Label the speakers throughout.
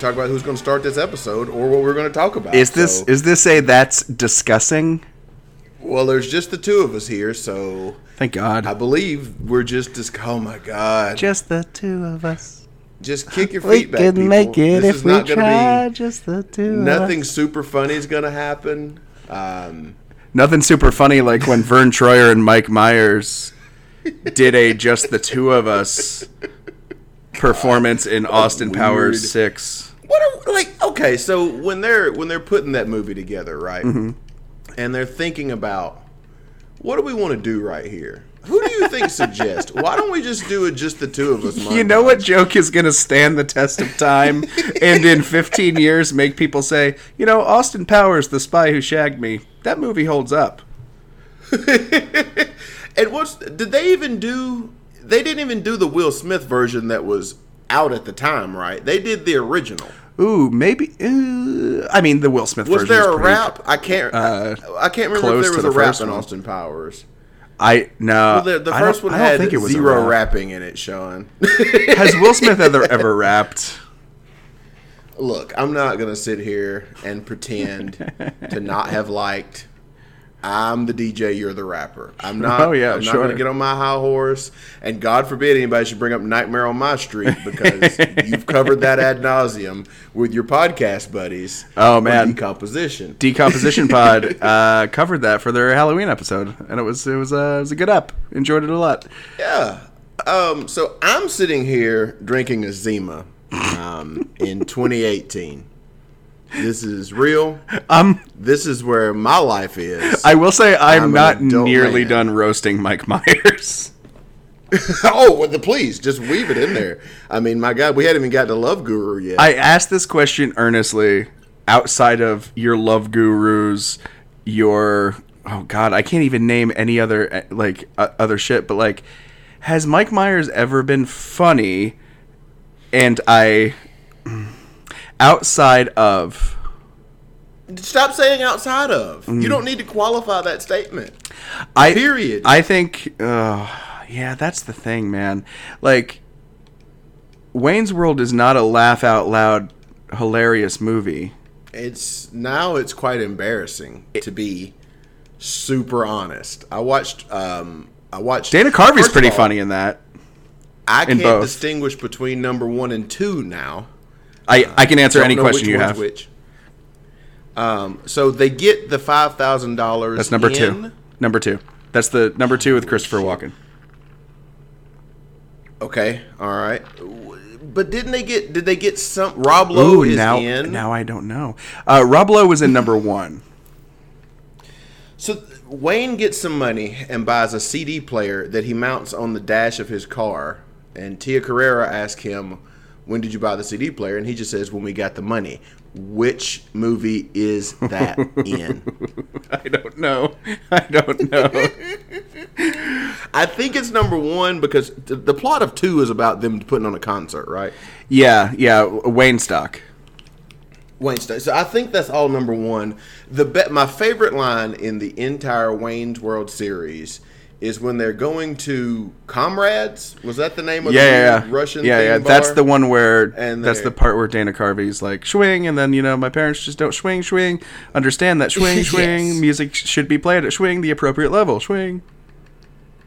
Speaker 1: talk
Speaker 2: about who's going to start this episode or what we're going to talk about.
Speaker 3: Is this
Speaker 2: so-
Speaker 3: is this a that's discussing?
Speaker 2: well? There's just the two of us here, so
Speaker 3: Thank God.
Speaker 2: I believe we're just dis- Oh my god!
Speaker 3: Just the two of us.
Speaker 2: Just kick your
Speaker 3: We
Speaker 2: feet back.
Speaker 3: can
Speaker 2: people.
Speaker 3: make it
Speaker 2: This
Speaker 3: if we try.
Speaker 2: Be,
Speaker 3: Just the two.
Speaker 2: nothing super funny is going to happen. Um,
Speaker 3: Nothing super funny like when Vern Troyer and Mike Myers did a just the two of us performance in Austin. Powers six.
Speaker 2: What are, like okay so when they're when they're putting that movie together right
Speaker 3: Mm-hmm.
Speaker 2: and they're thinking about what do we want to do right here who do you think suggests? why don't we just do it just the two of us
Speaker 3: You know what joke is going to stand the test of time and in 15 years make people say, you know, Austin Powers, the spy who shagged me, that movie holds up.
Speaker 2: and what's did they even do they didn't even do the will smith version that was out at the time right they did the original
Speaker 3: Ooh, maybe. Uh, I mean, the Will Smith
Speaker 2: was there a
Speaker 3: pretty-
Speaker 2: rap i can't
Speaker 3: uh,
Speaker 2: I, I can't remember if there was
Speaker 3: the
Speaker 2: a rap in austin powers
Speaker 3: I no.
Speaker 2: well, the, the first one had
Speaker 3: think it was
Speaker 2: zero
Speaker 3: rap.
Speaker 2: rapping in it sean
Speaker 3: Has Will Smith ever ever rapped?
Speaker 2: Look, I'm not gonna sit here and pretend to not have liked. I'm the DJ, you're the rapper. I'm not.
Speaker 3: Oh, yeah,
Speaker 2: I'm not
Speaker 3: sure.
Speaker 2: gonna get on my high horse, and God forbid anybody should bring up Nightmare on My Street because you've covered that ad nauseum with your podcast buddies.
Speaker 3: Oh, man.
Speaker 2: decomposition.
Speaker 3: Decomposition Pod uh, covered that for their Halloween episode, and it was it was uh, it was a good up. Enjoyed it a lot.
Speaker 2: Yeah. Um. So I'm sitting here drinking a Zima, um, in 2018. This is real.
Speaker 3: Um,
Speaker 2: This is where my life is.
Speaker 3: I will say I'm,
Speaker 2: I'm
Speaker 3: not nearly
Speaker 2: man.
Speaker 3: done roasting Mike Myers.
Speaker 2: oh, well, the please just weave it in there. I mean, my God, we hadn't even got to Love Guru yet.
Speaker 3: I asked this question earnestly, outside of your love gurus, your oh god, I can't even name any other uh, like uh, other shit. But like, has Mike Myers ever been funny? And I, outside of
Speaker 2: Stop saying outside of.
Speaker 3: Mm.
Speaker 2: You don't need to qualify that statement.
Speaker 3: I
Speaker 2: Period.
Speaker 3: I think, uh, yeah, that's the thing, man. Like, Wayne's World is not a laugh out loud hilarious movie.
Speaker 2: It's now it's quite embarrassing to be super honest. I watched. Um, I watched.
Speaker 3: Dana Carvey's pretty
Speaker 2: all,
Speaker 3: funny in that.
Speaker 2: I
Speaker 3: in
Speaker 2: can't
Speaker 3: both.
Speaker 2: distinguish between number one and two now.
Speaker 3: I, I can answer any question you have.
Speaker 2: Which. Um, so they get the five thousand dollars.
Speaker 3: That's number two. Number two. That's the number two with Christopher Walken.
Speaker 2: Okay, all right. But didn't they get? Did they get some? Rob Lowe
Speaker 3: Ooh,
Speaker 2: is
Speaker 3: now
Speaker 2: in.
Speaker 3: now I don't know. Uh, Rob Lowe was in number one.
Speaker 2: So Wayne gets some money and buys a CD player that he mounts on the dash of his car. And Tia Carrere asks him, "When did you buy the CD player?" And he just says, "When we got the money." Which movie is that in?
Speaker 3: I don't know. I don't know.
Speaker 2: I think it's number one because the, the plot of two is about them putting on a concert, right?
Speaker 3: yeah, yeah. Waynestock.
Speaker 2: Wayne Stock. So I think that's all number one. The be- my favorite line in the entire Wayne's World series is when they're going to Comrades. Was that the name of
Speaker 3: Yeah,
Speaker 2: the
Speaker 3: yeah.
Speaker 2: Russian?
Speaker 3: Yeah, yeah.
Speaker 2: themed
Speaker 3: That's the one where
Speaker 2: And
Speaker 3: that's the part where Dana Carvey's like swing, and then you know my parents just don't swing, swing. Understand that swing, swing.
Speaker 2: Yes.
Speaker 3: Music should be played at swing the appropriate level. Swing.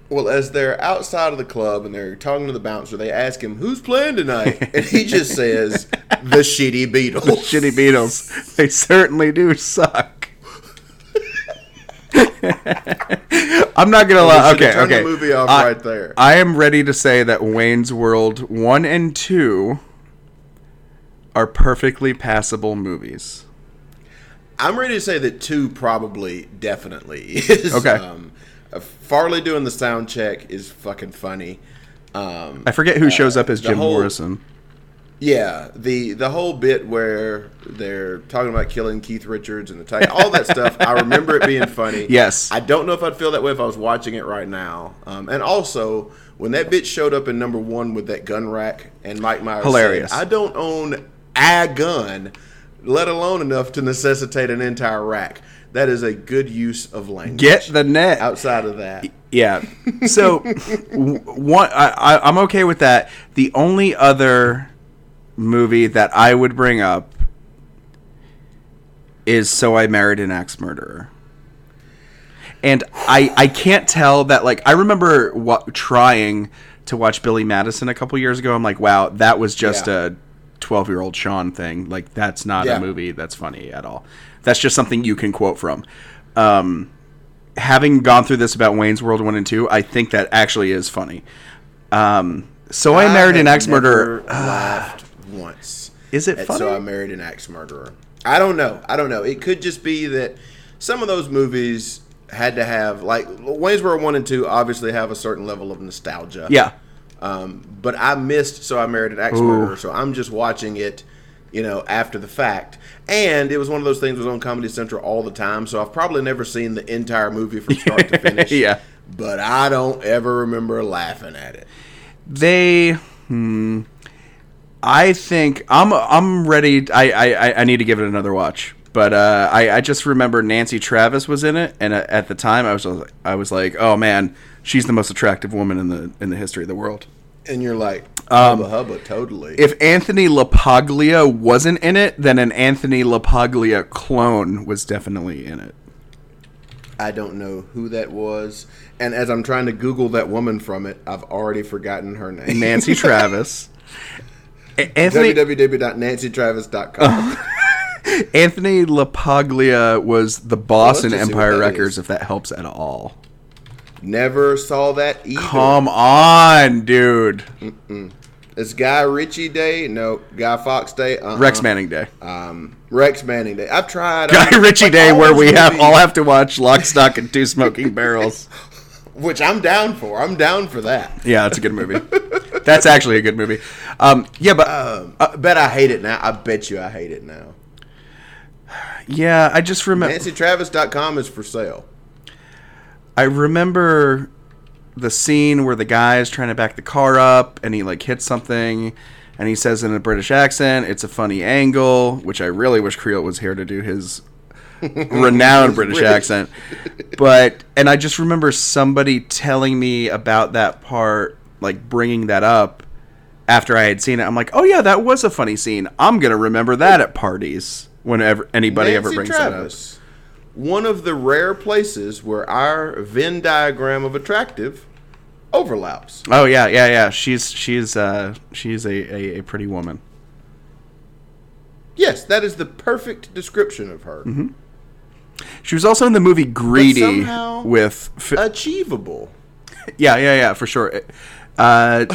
Speaker 2: Well, as they're outside of the club and they're talking to the bouncer, they ask him, "Who's playing tonight?" And he just says, "The Shitty Beatles."
Speaker 3: The Shitty Beatles. They certainly do suck. I'm not gonna lie. Okay,
Speaker 2: the
Speaker 3: okay.
Speaker 2: movie off
Speaker 3: I,
Speaker 2: right there.
Speaker 3: I am ready to say that Wayne's World one and two are perfectly passable movies.
Speaker 2: I'm ready to say that two probably definitely is.
Speaker 3: Okay.
Speaker 2: Um, uh, Farley doing the sound check is fucking funny. Um,
Speaker 3: I forget who shows up as Jim
Speaker 2: whole-
Speaker 3: Morrison.
Speaker 2: Yeah, the the whole bit where they're talking about killing Keith Richards and the Titan, all that stuff. I remember it being funny.
Speaker 3: Yes.
Speaker 2: I don't know if I'd feel that way if I was watching it right now. Um, and also, when that bitch showed up in number one with that gun rack, and Mike Myers
Speaker 3: Hilarious.
Speaker 2: said, "I don't own a gun, let alone enough to necessitate an entire rack." That is a good use of language.
Speaker 3: Get the net.
Speaker 2: outside of that.
Speaker 3: Yeah. So, one, I, I, I'm okay with that. The only other movie that I would bring up is So I Married an Axe Murderer. And I, I can't tell that, like, I remember wa- trying to watch Billy Madison a couple years ago. I'm like, wow, that was just
Speaker 2: Yeah.
Speaker 3: a 12 year old Sean thing. Like, that's not
Speaker 2: Yeah.
Speaker 3: a movie that's funny at all. That's just something you can quote from. Um, having gone through this about Wayne's World 1 and 2, I think that actually is funny. Um, so I, married an axe murderer.
Speaker 2: Once.
Speaker 3: Is it funny?
Speaker 2: So I married an axe murderer. I don't know. I don't know. It could just be that some of those movies had to have like Wayne's World one and two obviously have a certain level of nostalgia.
Speaker 3: Yeah.
Speaker 2: Um, but I missed So I Married an Axe
Speaker 3: Ooh.
Speaker 2: Murderer, so I'm just watching it, you know, after the fact. And it was one of those things that was on Comedy Central all the time, so I've probably never seen the entire movie from start to finish.
Speaker 3: Yeah.
Speaker 2: But I don't ever remember laughing at it.
Speaker 3: They. Hmm, I think I'm I'm ready. I, I I need to give it another watch. But uh, I I just remember Nancy Travis was in it, and uh, at the time I was I was like, oh man, she's the most attractive woman in the in the history of the world.
Speaker 2: And you're like, hubba hubba, totally.
Speaker 3: Um, If Anthony LaPaglia wasn't in it, then an Anthony LaPaglia clone was definitely in it.
Speaker 2: I don't know who that was. And as I'm trying to Google that woman from it, I've already forgotten her name.
Speaker 3: Nancy Travis. Anthony
Speaker 2: www.nancytravis.com.
Speaker 3: Anthony LaPaglia was the boss in
Speaker 2: let's just see
Speaker 3: Empire Records,
Speaker 2: is.
Speaker 3: if that helps at all.
Speaker 2: Never saw that either.
Speaker 3: Come on, dude.
Speaker 2: It's Guy Ritchie Day. No, Guy Fawkes Day. Uh-uh.
Speaker 3: Rex Manning Day.
Speaker 2: Um, Rex Manning Day. I've tried.
Speaker 3: Guy Ritchie Day, where we have all have to watch Lock, Stock, and Two Smoking Barrels.
Speaker 2: Which I'm down for. I'm down for that.
Speaker 3: Yeah, that's a good movie. That's actually a good movie. Um, yeah, but
Speaker 2: Um, I bet I hate it now. I bet you I hate it now.
Speaker 3: yeah, I just remember.
Speaker 2: NancyTravis.com is for sale.
Speaker 3: I remember the scene where the guy is trying to back the car up and he like hits something and he says in a British accent, it's a funny angle, which I really wish Creel was here to do his renowned British,
Speaker 2: British.
Speaker 3: accent. But and I just remember somebody telling me about that part, like bringing that up after I had seen it. I'm like, "Oh yeah, that was a funny scene. I'm going to remember that at parties whenever anybody ever
Speaker 2: Nancy
Speaker 3: brings that up."
Speaker 2: One of the rare places where our Venn diagram of attractive overlaps.
Speaker 3: Oh yeah, yeah, yeah. She's she's uh she's a, a, a pretty woman.
Speaker 2: Yes, that is the perfect description of her.
Speaker 3: Mm-hmm. She was also in the movie Greedy
Speaker 2: somehow-
Speaker 3: with Fi-
Speaker 2: Achievable.
Speaker 3: yeah, yeah, yeah, for sure. Uh,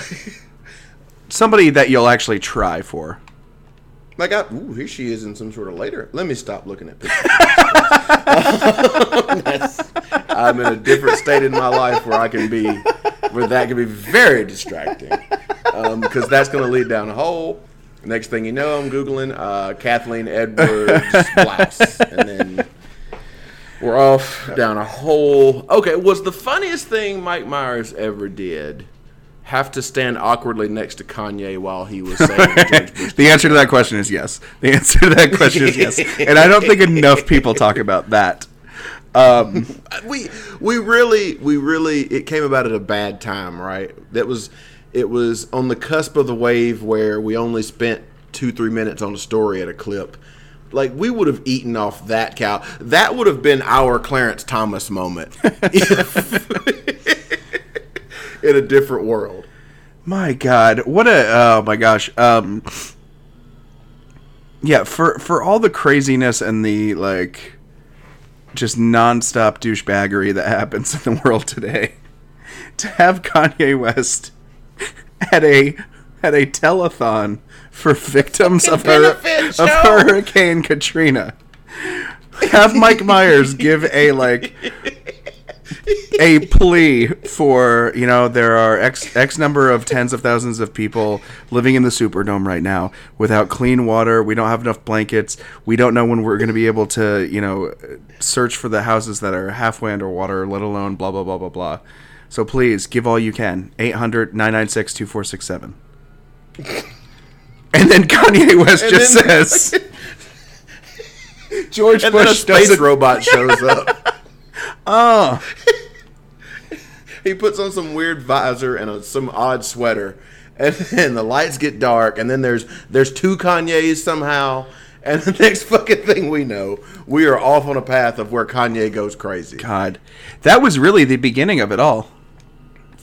Speaker 3: somebody that you'll actually try for.
Speaker 2: Like, I, ooh, here she is in some sort of later. Let me stop looking at pictures. I'm in a different state in my life where I can be, where that can be very distracting, because that's going to lead down a hole. Next thing you know, I'm googling uh, Kathleen Edwards blouse, and then we're off down a hole. Okay, was the funniest thing Mike Myers ever did have to stand awkwardly next to Kanye while he was saying?
Speaker 3: The answer to that question is yes. The answer to that question is yes. And I don't think enough people talk about that. Um,
Speaker 2: we we really we really it came about at a bad time, right? That was it was on the cusp of the wave where we only spent two three minutes on a story at a clip. Like we would have eaten off that cow. That would have been our Clarence Thomas moment in a different world.
Speaker 3: my God, what a oh my gosh. Um, yeah, for for all the craziness and the like, just nonstop douchebaggery that happens in the world today, to have Kanye West at a at a telethon for victims of her of. Hurricane Katrina. Have Mike Myers give a like a plea for you know there are x x number of tens of thousands of people living in the Superdome right now without clean water. We don't have enough blankets. We don't know when we're going to be able to you know search for the houses that are halfway underwater, let alone blah blah blah blah blah. So please give all you can. 800-996-2467. and then Kanye West
Speaker 2: And
Speaker 3: just
Speaker 2: then-
Speaker 3: says George
Speaker 2: And
Speaker 3: Bush
Speaker 2: space robot shows up.
Speaker 3: Oh.
Speaker 2: he puts on some weird visor and a, some odd sweater, and then the lights get dark, and then there's there's two Kanyes somehow, and the next fucking thing we know, we are off on a path of where Kanye goes crazy.
Speaker 3: God. That was really the beginning of it all.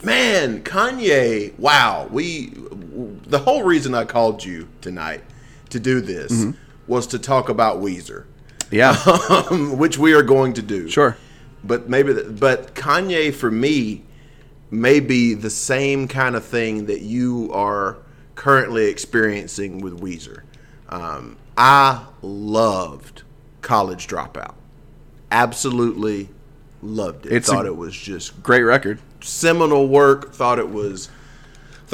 Speaker 2: Man, Kanye! Wow, we the whole reason I called you tonight to do this
Speaker 3: Mm-hmm.
Speaker 2: was to talk about Weezer,
Speaker 3: Yeah.
Speaker 2: um, which we are going to do.
Speaker 3: Sure.
Speaker 2: but maybe the, but Kanye for me may be the same kind of thing that you are currently experiencing with Weezer. Um, I loved College Dropout, absolutely loved it.
Speaker 3: It's
Speaker 2: thought it was just
Speaker 3: Great record.
Speaker 2: seminal work. Thought it was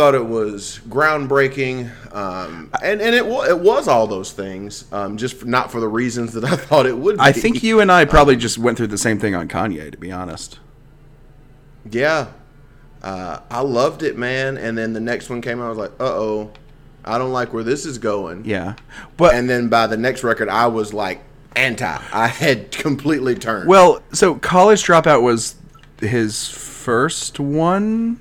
Speaker 2: thought it was groundbreaking, um, and and it wa- it was all those things, um, just for, not for the reasons that I thought it would. Be.
Speaker 3: I think you and I probably just went through the same thing on Kanye, to be honest.
Speaker 2: Yeah. Uh, I loved it, man. And then the next one came out, I was like, uh oh, I don't like where this is going.
Speaker 3: Yeah. But
Speaker 2: And then by the next record, I was like anti. I had completely turned.
Speaker 3: well, so College Dropout was his first one.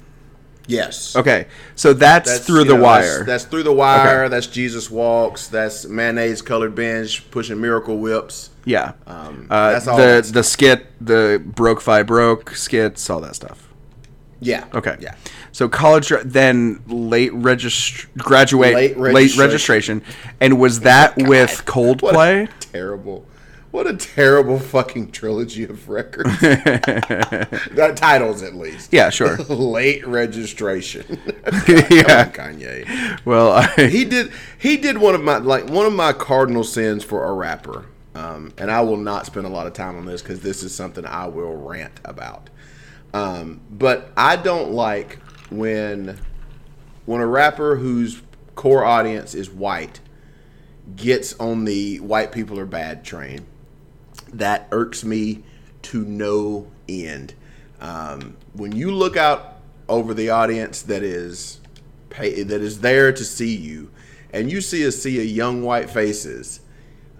Speaker 2: Yes.
Speaker 3: Okay. So that's, through the
Speaker 2: know,
Speaker 3: wire.
Speaker 2: That's, that's through the wire.
Speaker 3: Okay.
Speaker 2: That's Jesus Walks. That's mayonnaise colored binge pushing miracle whips.
Speaker 3: yeah.
Speaker 2: Um,
Speaker 3: uh,
Speaker 2: that's all
Speaker 3: the
Speaker 2: that
Speaker 3: the skit, the broke five broke skits, all that stuff.
Speaker 2: Yeah.
Speaker 3: Okay.
Speaker 2: Yeah.
Speaker 3: So college, then late regist- graduate,
Speaker 2: Late
Speaker 3: late
Speaker 2: registration.
Speaker 3: registration, and was that with Coldplay?
Speaker 2: terrible. What a terrible fucking trilogy of records. the titles, at least.
Speaker 3: Yeah, sure.
Speaker 2: Late registration.
Speaker 3: yeah.
Speaker 2: Kanye.
Speaker 3: Well, I,
Speaker 2: He did. He did one of my like one of my cardinal sins for a rapper. Um, and I will not spend a lot of time on this because this is something I will rant about. Um, but I don't like when when a rapper whose core audience is white gets on the white people are bad train. That irks me to no end. Um, when you look out over the audience that is pay, that is there to see you, and you see a sea of young white faces,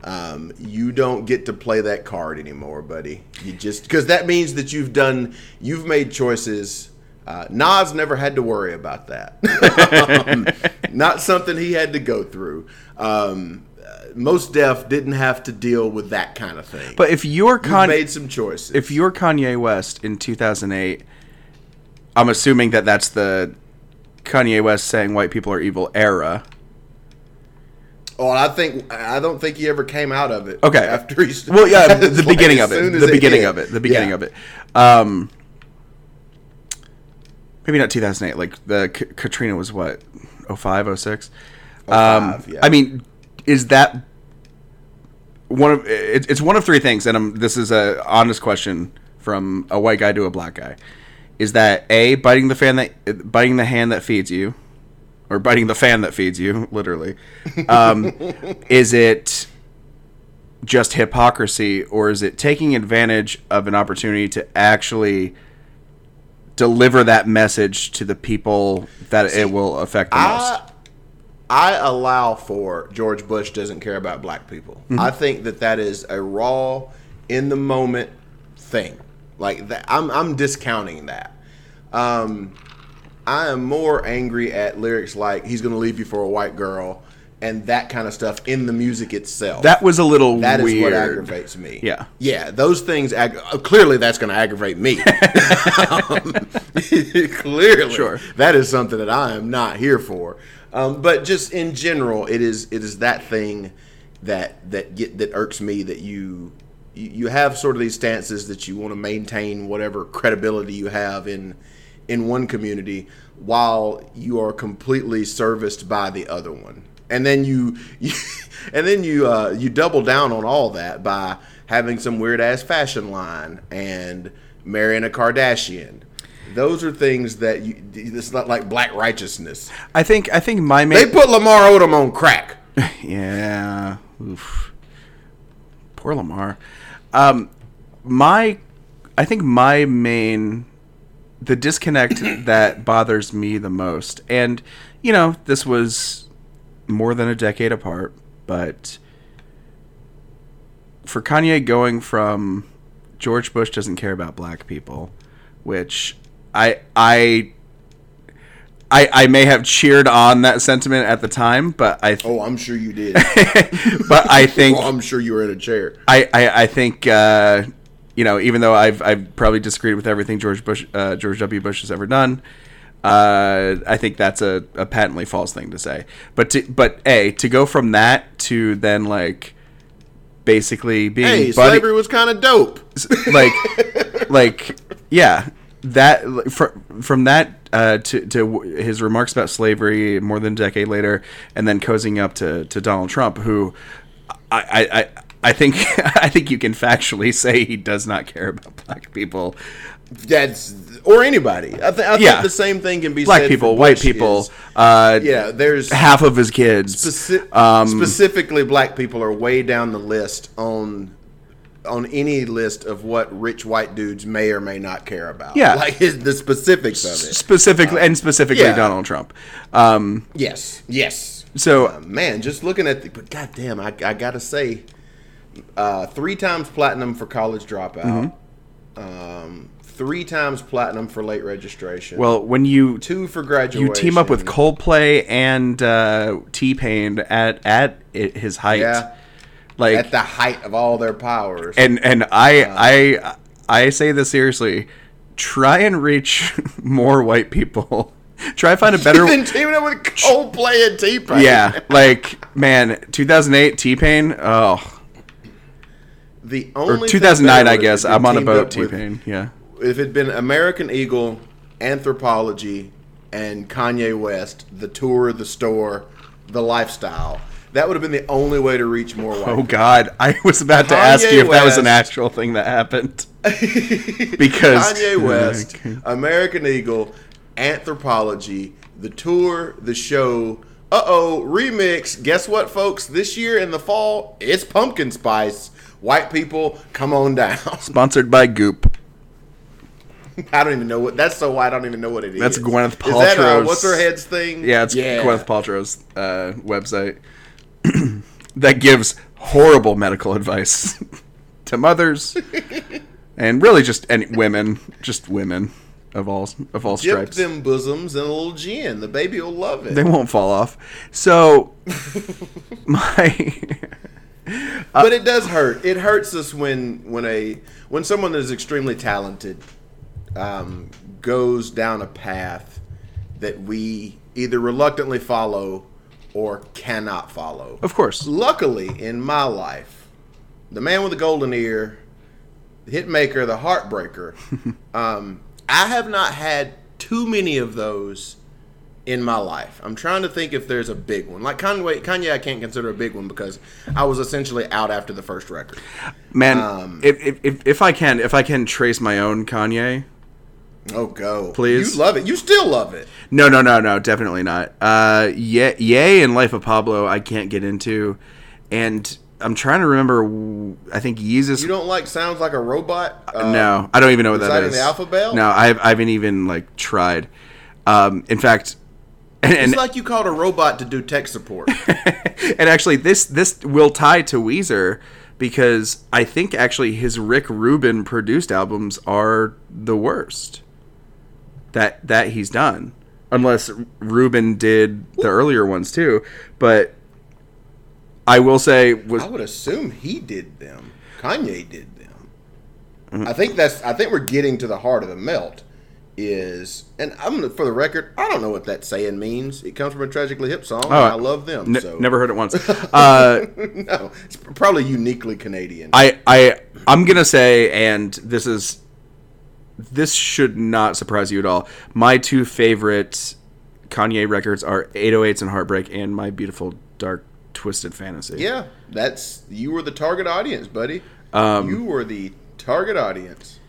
Speaker 2: um, you don't get to play that card anymore, buddy. You just because that means that you've done, you've made choices. Uh, Nas never had to worry about that. Um, not something he had to go through. Um, Mos Def didn't have to deal with that kind of thing.
Speaker 3: but if you're
Speaker 2: you made some choices.
Speaker 3: if you're Kanye West in 2008, I'm assuming that that's the Kanye West saying white people are evil era.
Speaker 2: oh, I think I don't think he ever came out of it.
Speaker 3: Okay.
Speaker 2: After he,
Speaker 3: Well, yeah, the,
Speaker 2: like
Speaker 3: beginning of it. The beginning of it. The beginning
Speaker 2: Yeah.
Speaker 3: of it. Um, maybe not 2008. Like the K- Katrina was what, 05, 06? Um,
Speaker 2: yeah.
Speaker 3: I mean, is that one of it, it's one of three things, and i this is a honest question from a white guy to a black guy. Is that a biting the fan that biting the hand that feeds you, or biting the fan that feeds you, literally? Um, is it just hypocrisy, or is it taking advantage of an opportunity to actually deliver that message to the people that it will affect the most?
Speaker 2: I allow for George Bush doesn't care about black people.
Speaker 3: Mm-hmm.
Speaker 2: I think that that is a raw, in the moment thing. Like that, I'm I'm discounting that. Um, I am more angry at lyrics like "He's gonna leave you for a white girl" and that kind of stuff in the music itself.
Speaker 3: That was a little
Speaker 2: That is
Speaker 3: weird.
Speaker 2: what aggravates me.
Speaker 3: Yeah.
Speaker 2: yeah, those things. Ag- uh, clearly, that's going to aggravate me. Um, clearly,
Speaker 3: Sure.
Speaker 2: that is something that I am not here for. Um, but just in general, it is it is that thing that that get that irks me that you you have sort of these stances that you want to maintain whatever credibility you have in in one community while you are completely serviced by the other one and then you, you and then you uh, you double down on all that by having some weird ass fashion line and marrying a Kardashian. Those are things that you. It's not like black righteousness.
Speaker 3: I think I think my main, They
Speaker 2: put Lamar Odom on crack.
Speaker 3: yeah. Oof. Poor Lamar. Um, my, I think my main, the disconnect that bothers me the most, and you know, this was more than a decade apart, but for Kanye going from George Bush doesn't care about black people, which I I. I, I may have cheered on that sentiment at the time, but I
Speaker 2: Oh, I'm sure you did.
Speaker 3: but I think
Speaker 2: oh, I'm sure you were in a chair.
Speaker 3: I, I, I think uh, you know even though I've I've probably disagreed with everything George Bush uh, George W. Bush has ever done, uh, I think that's a, a patently false thing to say. But to, but a to go from that to then like basically being
Speaker 2: Hey,
Speaker 3: buddy-
Speaker 2: slavery was kind of dope.
Speaker 3: like like yeah that from from that uh, to to his remarks about slavery more than a decade later, and then cozying up to, to Donald Trump, who I, I, I I think I think you can factually say he does not care about black people.
Speaker 2: That's or anybody. I, th- I
Speaker 3: Yeah.
Speaker 2: think the same thing can be
Speaker 3: Black people, white people,
Speaker 2: is-
Speaker 3: uh,
Speaker 2: yeah, there's
Speaker 3: half of his kids.
Speaker 2: speci-
Speaker 3: um,
Speaker 2: specifically black people are way down the list on on any list of what rich white dudes may or may not care about.
Speaker 3: Yeah.
Speaker 2: like his, the specifics of it.
Speaker 3: specifically and specifically
Speaker 2: yeah.
Speaker 3: Donald Trump. Um,
Speaker 2: Yes, yes.
Speaker 3: so
Speaker 2: Uh, man, just looking at the but goddamn, I, I gotta say, uh, three times platinum for college dropout,
Speaker 3: Mm-hmm.
Speaker 2: um, three times platinum for late registration.
Speaker 3: well, when you
Speaker 2: two for graduation.
Speaker 3: you team up with Coldplay and uh, T Pain at at his height,
Speaker 2: Yeah.
Speaker 3: Like
Speaker 2: at the height of all their powers.
Speaker 3: and and I uh, I I say this seriously. Try and reach more white people. Try find a better.
Speaker 2: then teaming up with Coldplay and T Pain.
Speaker 3: yeah, like man, 2008 T Pain. Oh,
Speaker 2: the
Speaker 3: or
Speaker 2: only
Speaker 3: 2009, I guess. I'm on a boat. T Pain. Yeah.
Speaker 2: If it'd been American Eagle, Anthropologie, and Kanye West, the tour, the store, the lifestyle, that would have been the only way to reach more white.
Speaker 3: Oh God, I was about to ask you if that was an actual thing that happened. because
Speaker 2: Kanye West, American Eagle, Anthropologie, the tour, the show. Uh oh, remix. Guess what, folks? This year in the fall, it's pumpkin spice. White people, come on down.
Speaker 3: sponsored by Goop.
Speaker 2: I don't even know what. That's so white. I don't even know what it is.
Speaker 3: That's Gwyneth
Speaker 2: Is that, uh,
Speaker 3: Paltrow's-
Speaker 2: what's her head's thing?
Speaker 3: Yeah, it's Gwyneth Paltrow's uh, website that gives horrible medical advice to mothers and really just any women, just women of all of all
Speaker 2: Dip
Speaker 3: stripes.
Speaker 2: them bosoms in a little gin. The baby will love it.
Speaker 3: They won't fall off. So my
Speaker 2: but it does hurt. It hurts us when when a when someone that is extremely talented um, goes down a path that we either reluctantly follow or cannot follow.
Speaker 3: of course.
Speaker 2: Luckily, in my life, the man with the golden ear, the hit maker, the heartbreaker, um, I have not had too many of those in my life. I'm trying to think if there's a big one. Like Kanye, Kanye I can't consider a big one because I was essentially out after the first record.
Speaker 3: Man,
Speaker 2: Um,
Speaker 3: if, if, if, if I can if I can trace my own Kanye,
Speaker 2: Oh, go.
Speaker 3: Please.
Speaker 2: You love it. You still love it.
Speaker 3: No, no, no, no, definitely not. Uh, yeah, Yay and Life of Pablo, I can't get into, and I'm trying to remember. I think Yeezus.
Speaker 2: You don't like Sounds Like a Robot? Uh,
Speaker 3: no, I don't even know what that is.
Speaker 2: the alphabet?
Speaker 3: No, I, I haven't even like tried. Um, in fact, and, and,
Speaker 2: It's like you called a robot to do tech support.
Speaker 3: and actually, this this will tie to Weezer because I think actually his Rick Rubin produced albums are the worst that that he's done, unless Rubin did the earlier ones too. But I will say was
Speaker 2: I would assume he did them. Kanye did them.
Speaker 3: Mm-hmm.
Speaker 2: I think that's. I think we're getting to the heart of the melt. Is and I'm gonna for the record. I don't know what that saying means. It comes from a tragically hip song. and I love them.
Speaker 3: Oh, ne-
Speaker 2: so
Speaker 3: never heard it once. Uh,
Speaker 2: no, it's probably uniquely Canadian.
Speaker 3: I I I'm gonna say, and this is this should not surprise you at all. My two favorite Kanye records are 808s and Heartbreak and My Beautiful Dark Twisted Fantasy.
Speaker 2: yeah, that's you were the target audience, buddy.
Speaker 3: Um,
Speaker 2: you were the target audience.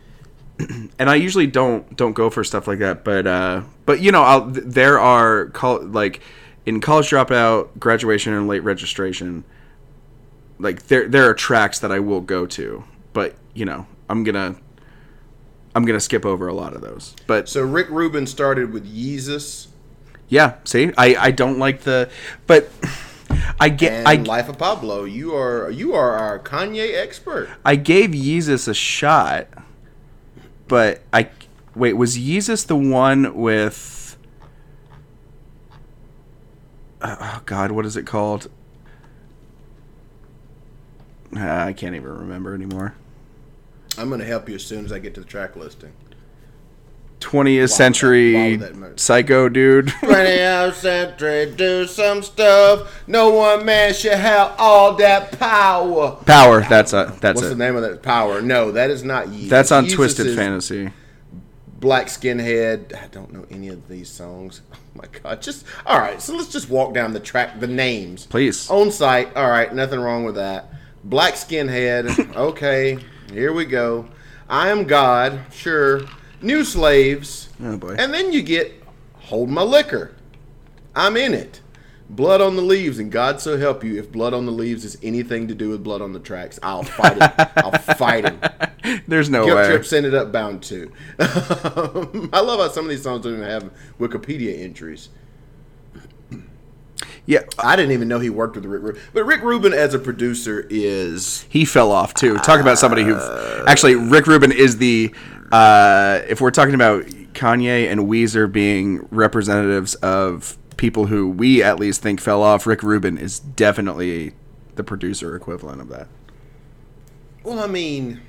Speaker 3: and I usually don't don't go for stuff like that, but uh, but you know, I'll, there are col- like in college dropout, graduation, and late registration. Like there there are tracks that I will go to, but you know, I'm gonna I'm gonna skip over a lot of those. But
Speaker 2: So Rick Rubin started with Yeezus
Speaker 3: yeah, see, I I don't like the, but I get
Speaker 2: and
Speaker 3: I
Speaker 2: Life of Pablo. You are you are our Kanye expert.
Speaker 3: I gave Yeezus a shot, but I wait. Was Yeezus the one with? Uh, oh God, what is it called? Uh, I can't even remember anymore.
Speaker 2: I'm going to help you as soon as I get to the track listing.
Speaker 3: 20th
Speaker 2: Wow,
Speaker 3: century
Speaker 2: that
Speaker 3: psycho dude.
Speaker 2: 20th century, do some stuff. No one man should have all that power.
Speaker 3: Power. That's a. That's
Speaker 2: What's
Speaker 3: it.
Speaker 2: the name of that power? No, that is not Yeezus.
Speaker 3: That's on
Speaker 2: Yeezus
Speaker 3: Twisted Fantasy.
Speaker 2: Black Skinhead. I don't know any of these songs. Oh my god! Just all right. So let's just walk down the track. The names,
Speaker 3: Please.
Speaker 2: On site. All right. Nothing wrong with that. Black Skinhead. Okay. Here we go. I am God. Sure. New slaves.
Speaker 3: Oh boy.
Speaker 2: And then you get Hold My Liquor. I'm in it. Blood on the leaves, and God so help you, if blood on the leaves is anything to do with blood on the tracks, I'll fight it. I'll fight him.
Speaker 3: There's no
Speaker 2: Guilt
Speaker 3: way.
Speaker 2: Trips ended up bound to. I love how some of these songs don't even have Wikipedia entries.
Speaker 3: Yeah,
Speaker 2: I didn't even know he worked with Rick Rubin. But Rick Rubin as a producer is
Speaker 3: he fell off too. Talk about somebody who actually Rick Rubin is the uh, if we're talking about Kanye and Weezer being representatives of people who we at least think fell off, Rick Rubin is definitely the producer equivalent of that.
Speaker 2: Well, I mean,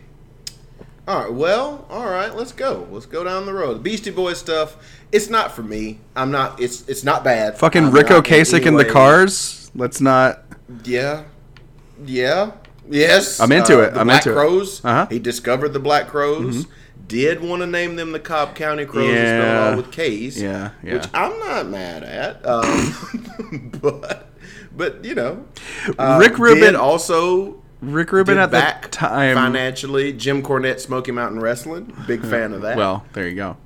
Speaker 2: all right. Well, all right. Let's go. Let's go down the road. The Beastie Boys stuff. It's not for me. I'm not. It's it's not bad.
Speaker 3: Fucking
Speaker 2: I'm Ric
Speaker 3: Ocasek
Speaker 2: any
Speaker 3: the cars. Let's not.
Speaker 2: Yeah. Yeah. Yes.
Speaker 3: I'm into it.
Speaker 2: The
Speaker 3: I'm
Speaker 2: Black
Speaker 3: into it.
Speaker 2: Black Crowes.
Speaker 3: Uh-huh.
Speaker 2: He discovered the Black Crowes. Did want to name them the Cobb County Crows and
Speaker 3: Yeah.
Speaker 2: all with K's.
Speaker 3: Yeah, yeah.
Speaker 2: Which I'm not mad at. Um, but but you know, uh,
Speaker 3: Rick Rubin-
Speaker 2: did also
Speaker 3: Rick Rubin at
Speaker 2: back
Speaker 3: the time.
Speaker 2: financially. Jim Cornette, Smoky Mountain Wrestling, big fan of that.
Speaker 3: Well, there you go.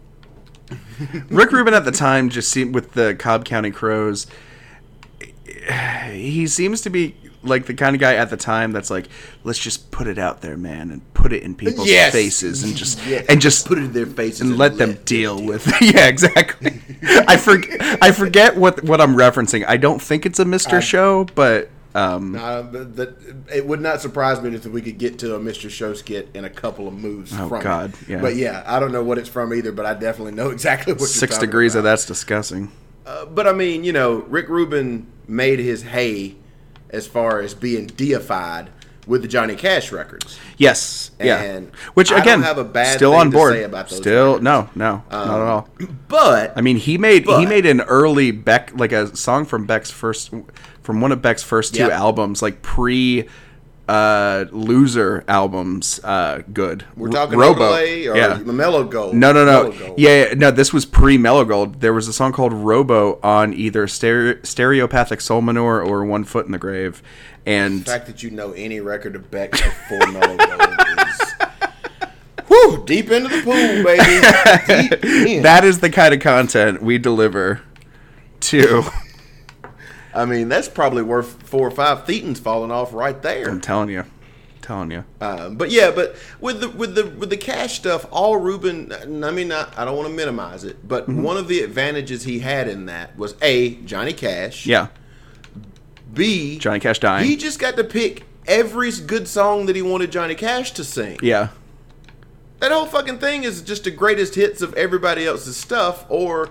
Speaker 3: Rick Rubin at the time just seemed with the Cobb County Crows. He seems to be like the kind of guy at the time that's like, let's just put it out there, man, and put it in people's
Speaker 2: Yes.
Speaker 3: faces and just
Speaker 2: Yeah.
Speaker 3: and just
Speaker 2: put it in their faces
Speaker 3: and let them
Speaker 2: them
Speaker 3: deal with. yeah, exactly. I forget. I forget what what I'm referencing. I don't think it's a Mister Show, but um,
Speaker 2: but that, it would not surprise me if we could get to a Mr. Show skit in a couple of moves
Speaker 3: Oh,
Speaker 2: from
Speaker 3: God,
Speaker 2: it.
Speaker 3: yeah.
Speaker 2: But yeah, I don't know what it's from either, but I definitely know exactly what
Speaker 3: six degrees
Speaker 2: about.
Speaker 3: of that's disgusting.
Speaker 2: Uh, but I mean, you know, Rick Rubin made his hay as far as being deified with the Johnny Cash records.
Speaker 3: Yes. Yeah.
Speaker 2: And
Speaker 3: Which
Speaker 2: I don't
Speaker 3: again,
Speaker 2: have a bad
Speaker 3: still
Speaker 2: thing
Speaker 3: on
Speaker 2: to
Speaker 3: board.
Speaker 2: say about those
Speaker 3: still,
Speaker 2: records.
Speaker 3: no, no, not at all.
Speaker 2: But
Speaker 3: I mean, he made he made an early Beck like a song from Beck's first from one of Beck's first two
Speaker 2: Yep.
Speaker 3: albums, like pre uh loser albums. Uh, good.
Speaker 2: we're
Speaker 3: R-
Speaker 2: talking
Speaker 3: Robo.
Speaker 2: Overlay or
Speaker 3: yeah.
Speaker 2: Mellow Gold.
Speaker 3: No, no, no.
Speaker 2: Gold.
Speaker 3: Yeah, yeah, no. This was pre Mellow Gold. There was a song called Robo on either Stere- Stereopathic Soul Manure or One Foot in the Grave, and
Speaker 2: The fact that you know any record of Beck before Mellow Gold is. Whew, deep into the pool, baby.
Speaker 3: That is the kind of content we deliver to.
Speaker 2: I mean, that's probably worth four or five thetans falling off right there.
Speaker 3: I'm telling you, telling you.
Speaker 2: Um, but yeah, but with the with the with the cash stuff, all Rubin. I mean, not, I don't want to minimize it, but
Speaker 3: Mm-hmm.
Speaker 2: one of the advantages he had in that was a Johnny Cash.
Speaker 3: Yeah,
Speaker 2: B
Speaker 3: Johnny Cash dying.
Speaker 2: He just got to pick every good song that he wanted Johnny Cash to sing.
Speaker 3: yeah,
Speaker 2: That whole fucking thing is just the greatest hits of everybody else's stuff or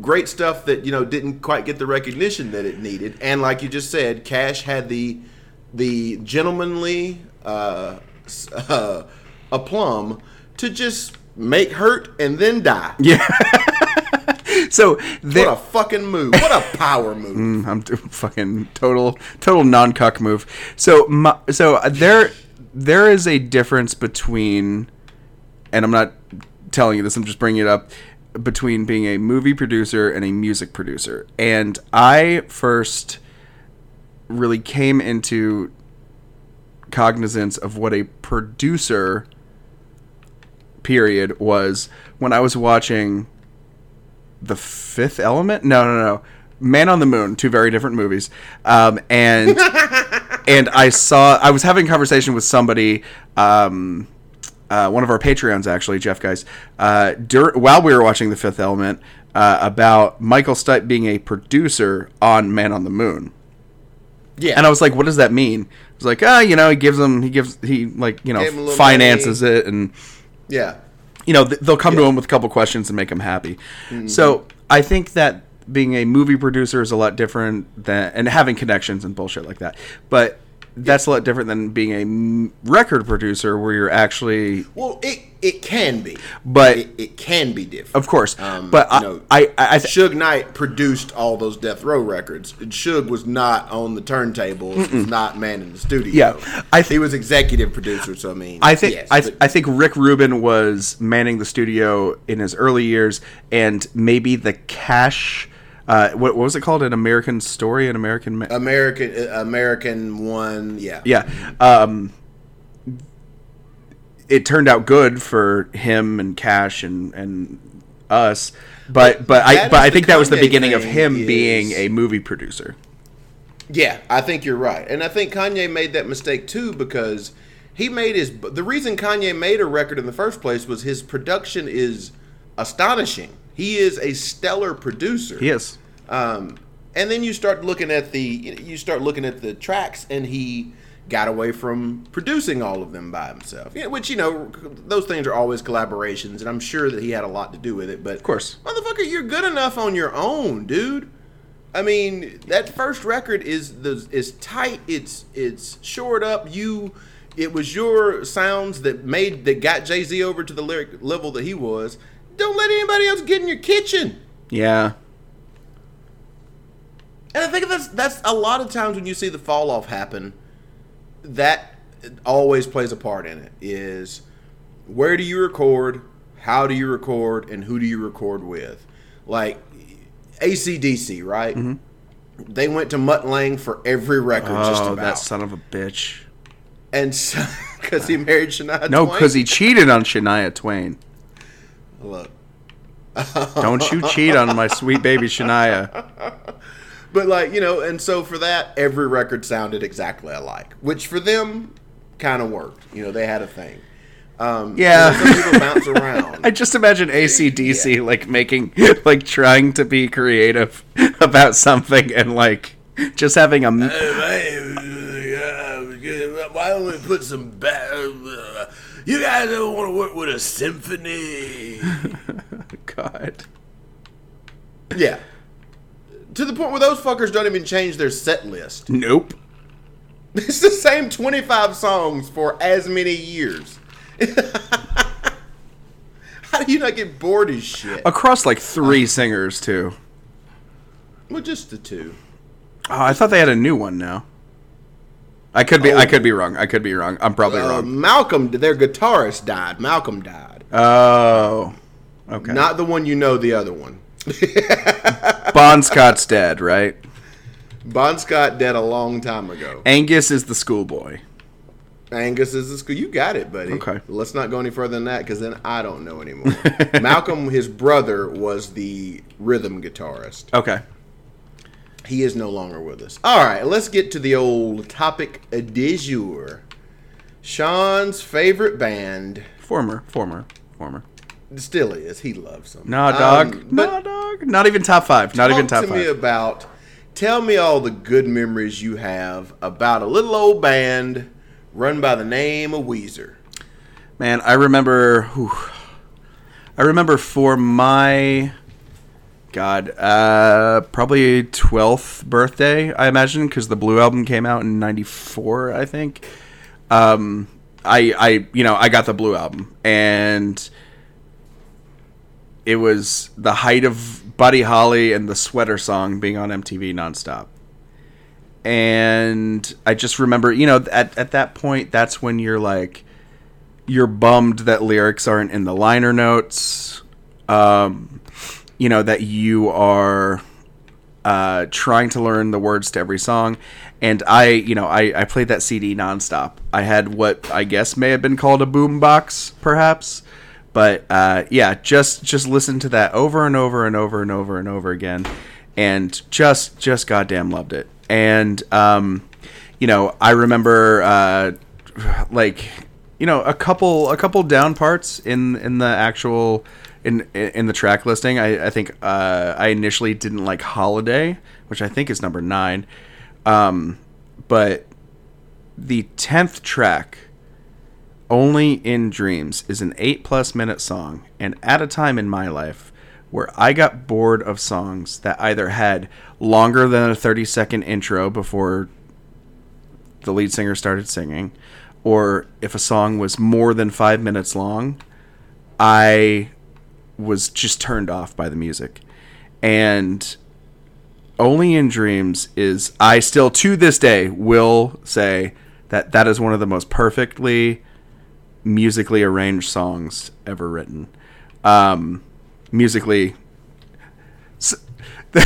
Speaker 2: great stuff that, you know, didn't quite get the recognition that it needed. And like you just said, Cash had the the gentlemanly uh, uh, aplomb to just make hurt and then die.
Speaker 3: yeah. so
Speaker 2: What
Speaker 3: there,
Speaker 2: a fucking move. What a power move.
Speaker 3: I'm doing fucking total total non cuck move. So my, so there there is a difference between, and I'm not telling you this. I'm just bringing it up between being a movie producer and a music producer. And I first really came into cognizance of what a producer period was when I was watching The Fifth Element. No, no, no. Man on the Moon, two very different movies. Um, and and I saw I was having a conversation with somebody um, uh, one of our Patreons, actually, Jeff Guys, uh, dur- while we were watching The Fifth Element, uh, about Michael Stipe being a producer on Man on the Moon.
Speaker 2: Yeah.
Speaker 3: And I was like, what does that mean? I was like, ah, you know, he gives them, he gives, he, like, you
Speaker 2: Gave him a
Speaker 3: know, finances it and
Speaker 2: yeah.
Speaker 3: you know th- they'll come to him with a couple questions and make him happy. So I think that being a movie producer is a lot different than and having connections and bullshit like that. But that's a lot different than being a record producer where you're actually,
Speaker 2: Well, it it can be,
Speaker 3: But-
Speaker 2: it, it can be different.
Speaker 3: of course.
Speaker 2: Um,
Speaker 3: but I,
Speaker 2: know,
Speaker 3: I, I, I th-
Speaker 2: Suge Knight produced all those Death Row records. And Suge was not on the turntables. Was not man in the studio.
Speaker 3: Yeah, I th-
Speaker 2: he was executive producer. So I mean,
Speaker 3: I think
Speaker 2: yes,
Speaker 3: I,
Speaker 2: but-
Speaker 3: I think Rick Rubin was manning the studio in his early years, and maybe the cash. Uh, what, what was it called? An American Story, an American. Ma-
Speaker 2: American uh, American one. Yeah,
Speaker 3: yeah. Um, it turned out good for him and Cash and and us, but but I but I think that was the beginning of him
Speaker 2: is-
Speaker 3: being a movie producer.
Speaker 2: Yeah, I think you're right, and I think Kanye made that mistake too because he made his. The reason Kanye made a record in the first place was his production is astonishing. He is a stellar producer.
Speaker 3: Yes.
Speaker 2: Um, and then you start looking at the you start looking at the tracks, and he got away from producing all of them by himself. Yeah, which you know, those things are always collaborations, and I'm sure that he had a lot to do with it. But of
Speaker 3: course.
Speaker 2: motherfucker, you're good enough on your own, dude. I mean, that first record is the is tight. It's it's shored up. You, it was your sounds that made that got Jay Z over to the lyric level that he was. Don't let anybody else get in your kitchen.
Speaker 3: Yeah.
Speaker 2: And I think that's that's a lot of times when you see the fall off happen, that always plays a part in it. Is where do you record, how do you record, and who do you record with? Like ACDC, right? Mm-hmm. They went to Mutt Lange for every record, just
Speaker 3: Oh,
Speaker 2: about.
Speaker 3: that son of a bitch.
Speaker 2: and because he married Shania
Speaker 3: No,
Speaker 2: Twain.
Speaker 3: because he cheated on Shania Twain.
Speaker 2: Look.
Speaker 3: Don't you cheat on my sweet baby Shania.
Speaker 2: But like you know, and so for that, every record sounded exactly alike, which for them kind of worked. You know, they had a thing. Um,
Speaker 3: Yeah.
Speaker 2: some people bounce around.
Speaker 3: I just imagine ACDC like making, like trying to be creative about something and like just having a.
Speaker 2: Why don't we put some? Ba- you guys don't want to work with a symphony.
Speaker 3: God.
Speaker 2: yeah. To the point where those fuckers don't even change their set list.
Speaker 3: Nope.
Speaker 2: It's the same 25 songs for as many years. How do you not get bored as shit?
Speaker 3: Across like three singers too.
Speaker 2: Well, just the two.
Speaker 3: Oh, I thought they had a new one now. I could be. I could be wrong. I could be wrong. I'm probably
Speaker 2: Uh,
Speaker 3: wrong.
Speaker 2: Malcolm, their guitarist died. Malcolm died.
Speaker 3: Oh. Okay.
Speaker 2: Not the one you know, the other one.
Speaker 3: Bon Scott's dead, right?
Speaker 2: Bon Scott dead a long time ago.
Speaker 3: Angus is the schoolboy.
Speaker 2: Angus is the school. You got it, buddy.
Speaker 3: Okay.
Speaker 2: Let's not go any further than that because then I don't know anymore. Malcolm, his brother, was the rhythm guitarist.
Speaker 3: Okay.
Speaker 2: He is no longer with us. All right, let's get to the old topic du jour. Sean's favorite band
Speaker 3: Former. Former. Former.
Speaker 2: still is. He loves them.
Speaker 3: Nah, dog.
Speaker 2: Um,
Speaker 3: nah, dog. Not even top five. Not even
Speaker 2: talk
Speaker 3: top
Speaker 2: to me about. Tell me all the good memories you have about a little old band run by the name of Weezer.
Speaker 3: Man, I remember. whew, I remember for my. God, uh, probably twelfth birthday, I imagine, because the Blue album came out in '94, I think. Um, I, I, you know, I got the Blue album, and it was the height of Buddy Holly and the Sweater song being on MTV nonstop. And I just remember, you know, at at that point, that's when you're like, you're bummed that lyrics aren't in the liner notes. Um, you know that you are uh, trying to learn the words to every song, and I, you know, I, I played that CD nonstop. I had what I guess may have been called a boombox, perhaps, But uh, yeah, just just listen to that over and over and over and over and over again, and just just goddamn loved it. And um, you know, I remember uh, like you know a couple a couple down parts in in the actual in in the track listing. I, I think uh, I initially didn't like Holiday, which I think is number nine, um, but the tenth track, Only in Dreams, is an eight plus minute song, and at a time in my life where I got bored of songs that either had longer than a thirty second intro before the lead singer started singing, or if a song was more than five minutes long, I was just turned off by the music. And Only in Dreams is, I still to this day will say that that is one of the most perfectly musically arranged songs ever written. Um, musically,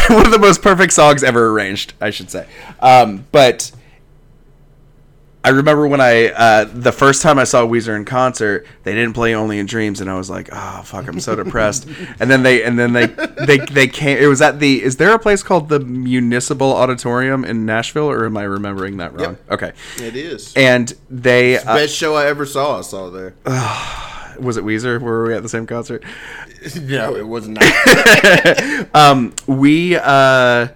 Speaker 3: one of the most perfect songs ever arranged, I should say. Um, but I remember when I uh, the first time I saw Weezer in concert, they didn't play Only in Dreams, and I was like, "Oh fuck, I'm so depressed." and then they and then they they they came. It was at the. Is there a place called the Municipal Auditorium in Nashville, or am I remembering that wrong?
Speaker 2: Yep.
Speaker 3: Okay.
Speaker 2: It is.
Speaker 3: And they uh,
Speaker 2: Best show I ever saw. I saw there.
Speaker 3: was it Weezer? Were we at the same concert?
Speaker 2: no, it was not.
Speaker 3: Um, we uh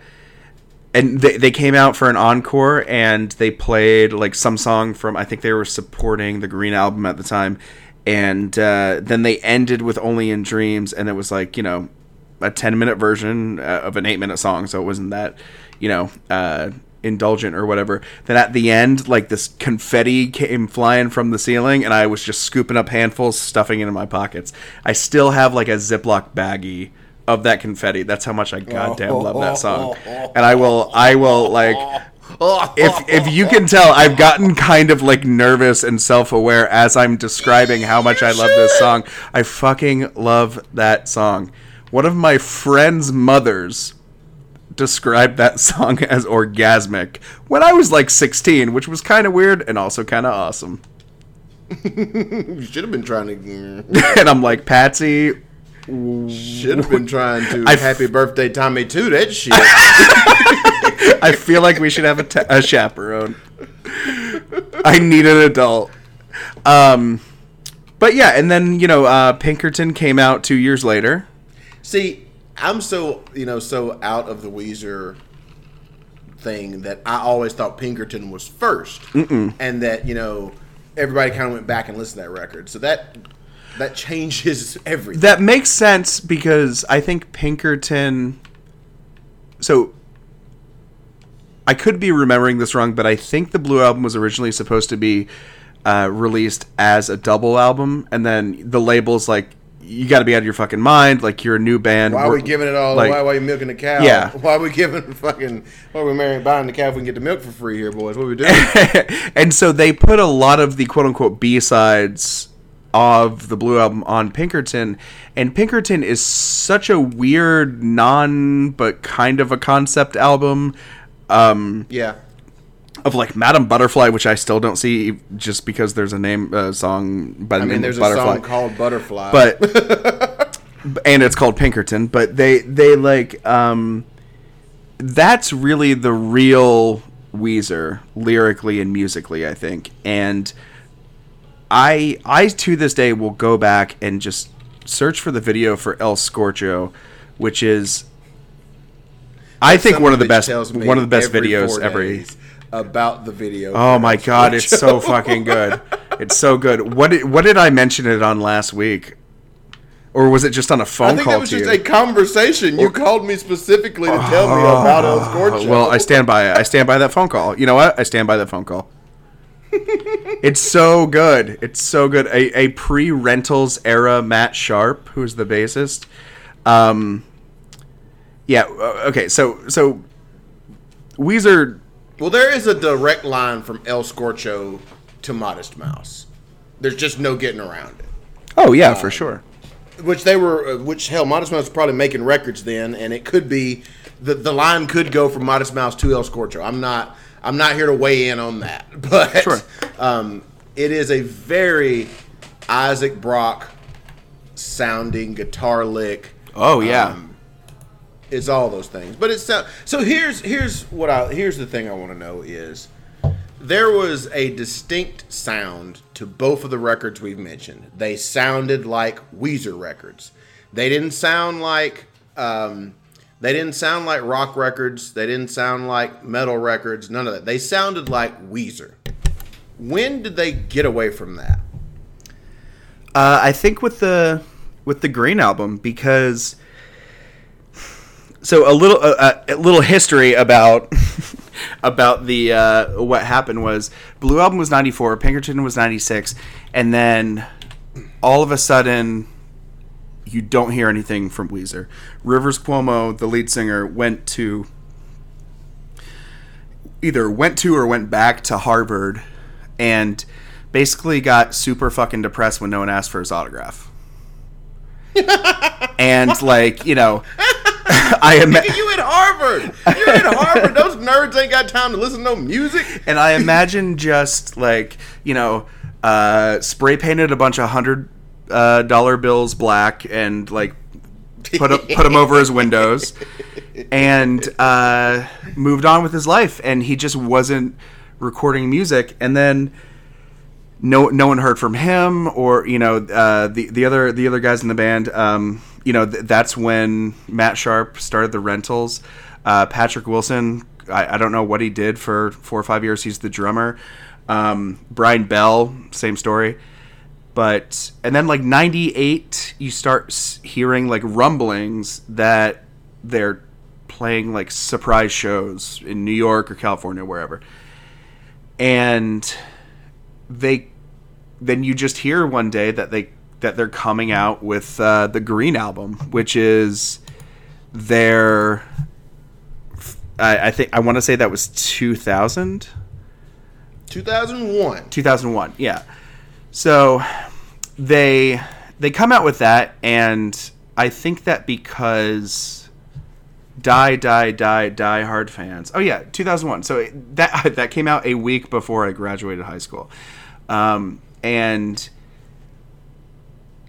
Speaker 3: and they, they came out for an encore and they played like some song from i think they were supporting the green album at the time. And uh, then they ended with only in dreams and it was like you know a 10 minute version uh, of an 8 minute song so it wasn't that you know uh, indulgent or whatever. Then at the end like this confetti came flying from the ceiling and i was just scooping up handfuls stuffing it in my pockets. I still have like a ziploc baggie of that confetti that's how much i goddamn love that song and i will i will like if if you can tell, I've gotten kind of like nervous and self-aware as I'm describing how much I love this song. I fucking love that song. One of my friend's mothers described that song as orgasmic when I was like 16, which was kind of weird and also kind of awesome.
Speaker 2: you should have been trying to.
Speaker 3: and I'm like, Patsy,
Speaker 2: Should have been trying to.
Speaker 3: I-
Speaker 2: happy birthday, Tommy, too. That shit.
Speaker 3: I feel like we should have a, chaperone. I need an adult. Um, but yeah, and then you know, uh, Pinkerton came out two years later.
Speaker 2: See, I'm so you know so out of the Weezer thing that I always thought Pinkerton was 1st and that you know everybody kind of went back and listened to that record. So that that changes everything.
Speaker 3: That makes sense because I think Pinkerton. So. I could be remembering this wrong, but I think the Blue Album was originally supposed to be uh, released as a double album, and then the label's like, "You got to be out of your fucking mind! Like you're a new band.
Speaker 2: why are we giving it all
Speaker 3: like-
Speaker 2: away? Why are you milking the cow?
Speaker 3: Yeah.
Speaker 2: Why are we giving fucking? Why are we marrying, buying the cow if we can get the milk for free here, boys? What are we doing?
Speaker 3: and so they put a lot of the quote unquote B sides of the Blue Album on Pinkerton, and Pinkerton is such a weird, non but kind of a concept album um,
Speaker 2: yeah.
Speaker 3: of like Madame Butterfly, which I still don't see just because there's a name uh, song by the
Speaker 2: I
Speaker 3: name
Speaker 2: mean, there's
Speaker 3: of
Speaker 2: a
Speaker 3: Butterfly
Speaker 2: song called Butterfly.
Speaker 3: but and it's called Pinkerton. But they they like um, that's really the real Weezer lyrically and musically, I think. And I I to this day will go back and just search for the video for El Scorcho, which is I think one of the best one of the best videos ever.
Speaker 2: about the video.
Speaker 3: Oh my god, it's so fucking good. It's so good. What did, what did I mention it on last week? Or was it just on a phone call?
Speaker 2: I think
Speaker 3: call
Speaker 2: that was
Speaker 3: to
Speaker 2: just
Speaker 3: you?
Speaker 2: a conversation. You called me specifically to tell me oh, about El Scorcho.
Speaker 3: Oh, Well, I stand by it. I stand by that phone call. You know what? I stand by that phone call. It's so good. It's so good. A, a pre rentals era Matt Sharp, who's the bassist. Um, yeah. uh, Okay. So so Weezer.
Speaker 2: Well, there is a direct line from El Scorcho to Modest Mouse. There's just no getting around it.
Speaker 3: Oh yeah, for sure.
Speaker 2: Which they were, uh, which hell, Modest Mouse was probably making records then, and it could be the the line could go from Modest Mouse to El Scorcho. I'm not, I'm not here to weigh in on that, but
Speaker 3: Sure.
Speaker 2: um, it is a very Isaac Brock sounding guitar lick.
Speaker 3: Oh, yeah.
Speaker 2: Um, it's all those things. But it's so, so here's here's what I here's the thing I want to know is there was a distinct sound to both of the records we've mentioned. They sounded like Weezer records. They didn't sound like um, they didn't sound like rock records. They didn't sound like metal records. None of that. They sounded like Weezer. When did they get away from that?
Speaker 3: Uh, I think with the with the Green album because so a little uh, a little history about about the uh, what happened was Blue album was 94, Pinkerton was 96 and then all of a sudden you don't hear anything from Weezer. Rivers Cuomo, the lead singer, went to either went to or went back to Harvard and basically got super fucking depressed when no one asked for his autograph. and like, you know, I am
Speaker 2: You in Harvard? You're in Harvard. Those nerds ain't got time to listen to no music.
Speaker 3: and I imagine just like, you know, uh, spray painted a bunch of hundred uh, dollar bills black and like put a, put them over his windows and uh, moved on with his life. And he just wasn't recording music. And then no no one heard from him or you know uh, the the other the other guys in the band um, you know th- that's when Matt Sharp started the rentals. Uh, Patrick Wilson I, I don't know what he did for four or five years. He's the drummer. Um, Brian Bell same story but and then like 98 you start hearing like rumblings that they're playing like surprise shows in New York or California wherever. And they then you just hear one day that they that they're coming out with uh, the Green album which is their I, I think I want to say that was 2000
Speaker 2: 2001.
Speaker 3: 2001 yeah so they they come out with that and i think that because die die die die hard fans oh yeah 2001 so it- that that came out a week before i graduated high school um, and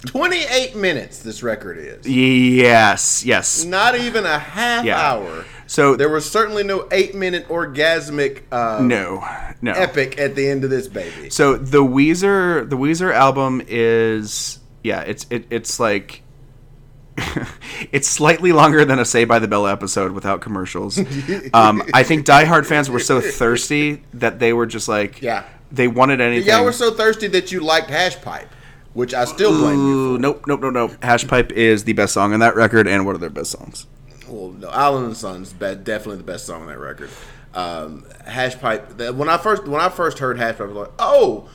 Speaker 2: 28 minutes this record is.
Speaker 3: yes yes
Speaker 2: Not even a half
Speaker 3: Yeah.
Speaker 2: hour.
Speaker 3: So
Speaker 2: There was certainly no eight minute orgasmic uh,
Speaker 3: no no
Speaker 2: epic at the end of this baby.
Speaker 3: So the Weezer the Weezer album is yeah, it's it, it's like it's slightly longer than a Saved by the Bell episode without commercials. Um, I think Die Hard fans were so thirsty that they were just like
Speaker 2: Yeah.
Speaker 3: they wanted anything.
Speaker 2: Y'all were so thirsty that you liked Hash Pipe, which I still blame you
Speaker 3: Ooh, nope, nope, nope, nope. Hash Pipe is the best song on that record, and one of their best songs.
Speaker 2: Well, no, Island in the Sun, be- definitely the best song on that record. Um, Hash Pipe. When I first when I first heard Hash Pipe, I was like, oh,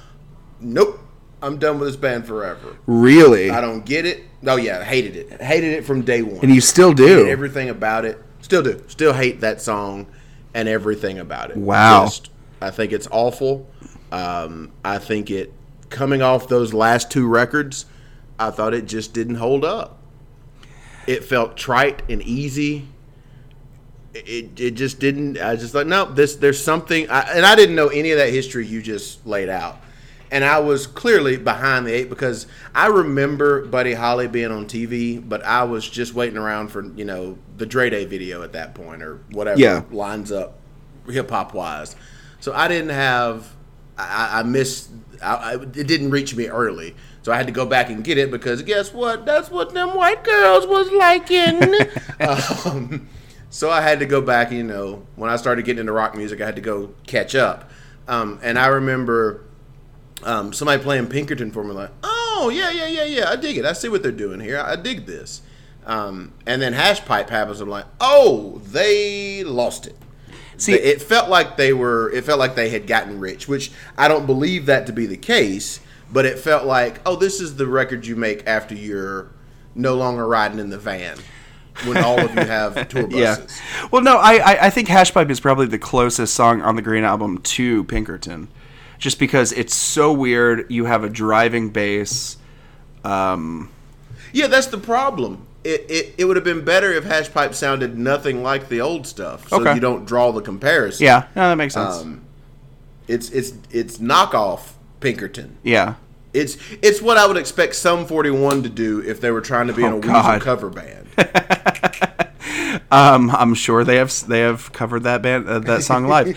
Speaker 2: nope, I'm done with this band forever.
Speaker 3: Really?
Speaker 2: I don't get it. Oh yeah, hated it. Hated it from day one.
Speaker 3: And you still do.
Speaker 2: everything about it. Still do. Still hate that song and everything about it.
Speaker 3: Wow.
Speaker 2: I think it's awful. Um, I think it coming off those last two records, I thought it just didn't hold up. It felt trite and easy. It, it just didn't. I just like no. This there's something, I, and I didn't know any of that history you just laid out, and I was clearly behind the eight because I remember Buddy Holly being on TV, but I was just waiting around for you know the Dre Day video at that point or whatever
Speaker 3: Yeah.
Speaker 2: lines up hip hop wise. So I didn't have. I, I missed. I, I, it didn't reach me early, so I had to go back and get it because guess what? That's what them white girls was liking. um, so I had to go back. You know, when I started getting into rock music, I had to go catch up. Um, and I remember um, somebody playing Pinkerton for me, like, oh yeah, yeah, yeah, yeah, I dig it. I see what they're doing here. I dig this. Um, and then Hash Pipe happens. I'm like, oh, they lost it.
Speaker 3: See-
Speaker 2: it felt like they were. It felt like they had gotten rich, which I don't believe that to be the case. But it felt like, oh, this is the record you make after you're no longer riding in the van when all of you have tour buses.
Speaker 3: Yeah. Well, no, I, I I think Hash Pipe is probably the closest song on the Green album to Pinkerton, just because it's so weird. You have a driving bass. Um,
Speaker 2: Yeah, that's the problem. It, it, it would have been better if Hash Pipe sounded nothing like the old stuff, so
Speaker 3: Okay.
Speaker 2: you don't draw the comparison.
Speaker 3: yeah, no, that makes sense.
Speaker 2: Um, it's it's it's knockoff Pinkerton.
Speaker 3: yeah,
Speaker 2: It's it's what I would expect Sum 41 to do if they were trying to be in
Speaker 3: Oh,
Speaker 2: a Weezer
Speaker 3: God.
Speaker 2: cover band.
Speaker 3: Um, I'm sure they have they have covered that band uh, that song live.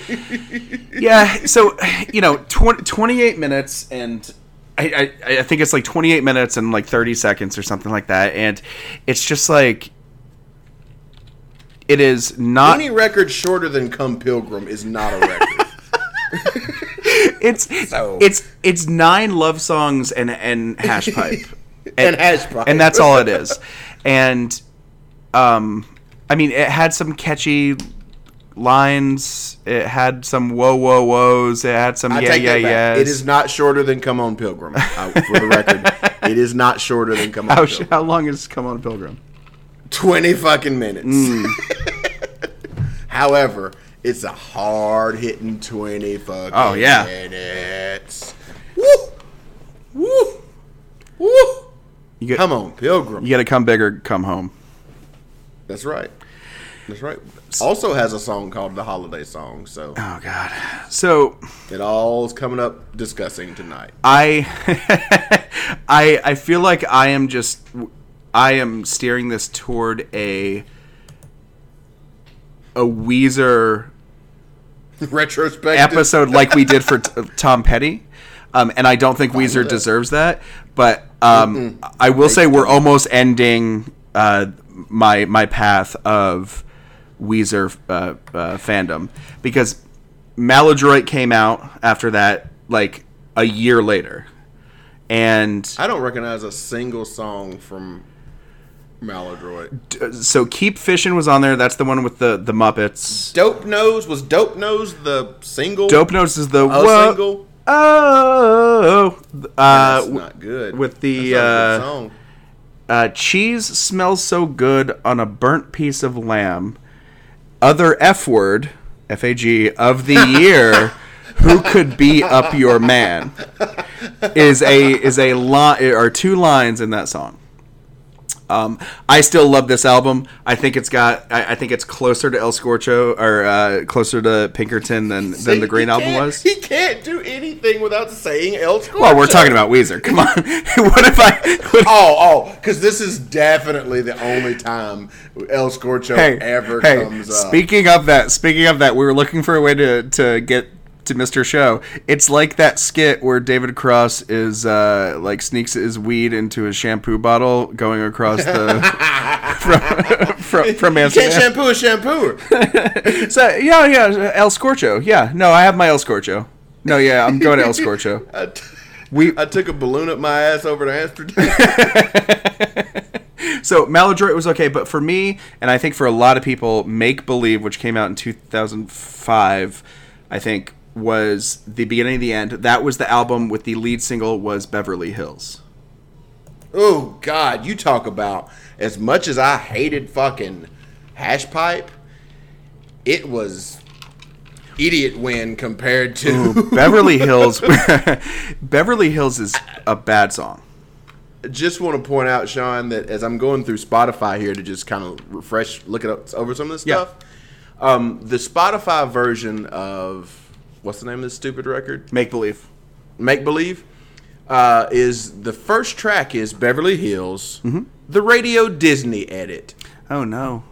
Speaker 3: yeah, so you know, 20, 28 minutes and. I, I, I think it's like 28 minutes and like 30 seconds or something like that, and it's just like it is not.
Speaker 2: Any record shorter than "Come Pilgrim" is not a record.
Speaker 3: It's
Speaker 2: So-
Speaker 3: it's it's nine love songs and and hash pipe,
Speaker 2: And hash pipe.
Speaker 3: and that's all it is. And um, I mean, it had some catchy lines. It had some whoa whoa whoas. It had some
Speaker 2: I
Speaker 3: yeah yeah yes.
Speaker 2: It is not shorter than "Come On Pilgrim." Uh, for the record, it is not shorter than "Come On
Speaker 3: How,
Speaker 2: Pilgrim."
Speaker 3: how long is Come On Pilgrim?
Speaker 2: Twenty fucking minutes.
Speaker 3: Mm.
Speaker 2: However, it's a hard hitting twenty fucking
Speaker 3: Oh, yeah.
Speaker 2: minutes. Woo, woo, woo.
Speaker 3: You get
Speaker 2: Come on, Pilgrim.
Speaker 3: you got to come bigger, come home.
Speaker 2: That's right. That's right. Also has a song called the Holiday Song, so
Speaker 3: Oh God. So
Speaker 2: it all's coming up discussing tonight.
Speaker 3: I I I feel like I am just I am steering this toward a a Weezer
Speaker 2: Retrospective.
Speaker 3: Episode like we did for t- Tom Petty. Um, and I don't think Weezer deserves that, but um, I will say we're almost ending uh, my my path of Weezer uh, uh, fandom because Maladroit came out after that like a year later, and
Speaker 2: I don't recognize a single song from Maladroit.
Speaker 3: so Keep Fishing was on there. That's the one with the the Muppets.
Speaker 2: Dope Nose was Dope Nose the single.
Speaker 3: Dope Nose is the
Speaker 2: a
Speaker 3: wha-
Speaker 2: single.
Speaker 3: Oh, uh,
Speaker 2: That's not good.
Speaker 3: with the,
Speaker 2: That's not a
Speaker 3: uh. Uh, cheese smells so good on a burnt piece of lamb. Other F word, F A G, of the year. Who could be up your man? Is a is a line or two lines in that song. Um, I still love this album. I think it's got. I, I think it's closer to El Scorcho or uh, closer to Pinkerton than than the Green album was.
Speaker 2: He can't do anything without saying El Scorcho.
Speaker 3: Well, we're talking about Weezer. Come on. what if I? What,
Speaker 2: Oh, oh, because this is definitely the only time El Scorcho
Speaker 3: hey,
Speaker 2: ever
Speaker 3: hey,
Speaker 2: comes up.
Speaker 3: Speaking of that, speaking of that, we were looking for a way to to get to Mr. Show. It's like that skit where David Cross is uh, like sneaks his weed into his shampoo bottle going across the from from, from
Speaker 2: You can't shampoo a shampoo.
Speaker 3: So yeah, yeah, El Scorcho. Yeah, no, I have my El Scorcho. No, yeah, I'm going to El Scorcho.
Speaker 2: I, t-
Speaker 3: We
Speaker 2: I took a balloon up my ass over to Amsterdam.
Speaker 3: So Maladroit was okay, but for me, and I think for a lot of people, Make Believe, which came out in 2005, I think was the beginning of the end. That was the album with the lead single was Beverly Hills.
Speaker 2: oh God, you talk about as much as I hated fucking hash pipe. It was idiot win compared to
Speaker 3: Beverly Hills, Beverly Hills is a bad song.
Speaker 2: just want to point out, Sean, that as I'm going through Spotify here to just kind of refresh, look it up over some of this
Speaker 3: Yeah.
Speaker 2: stuff, um, the Spotify version of what's the name of this stupid record?
Speaker 3: Make Believe.
Speaker 2: Make Believe uh, is the first track is Beverly Hills,
Speaker 3: Mm-hmm.
Speaker 2: the Radio Disney edit.
Speaker 3: Oh no.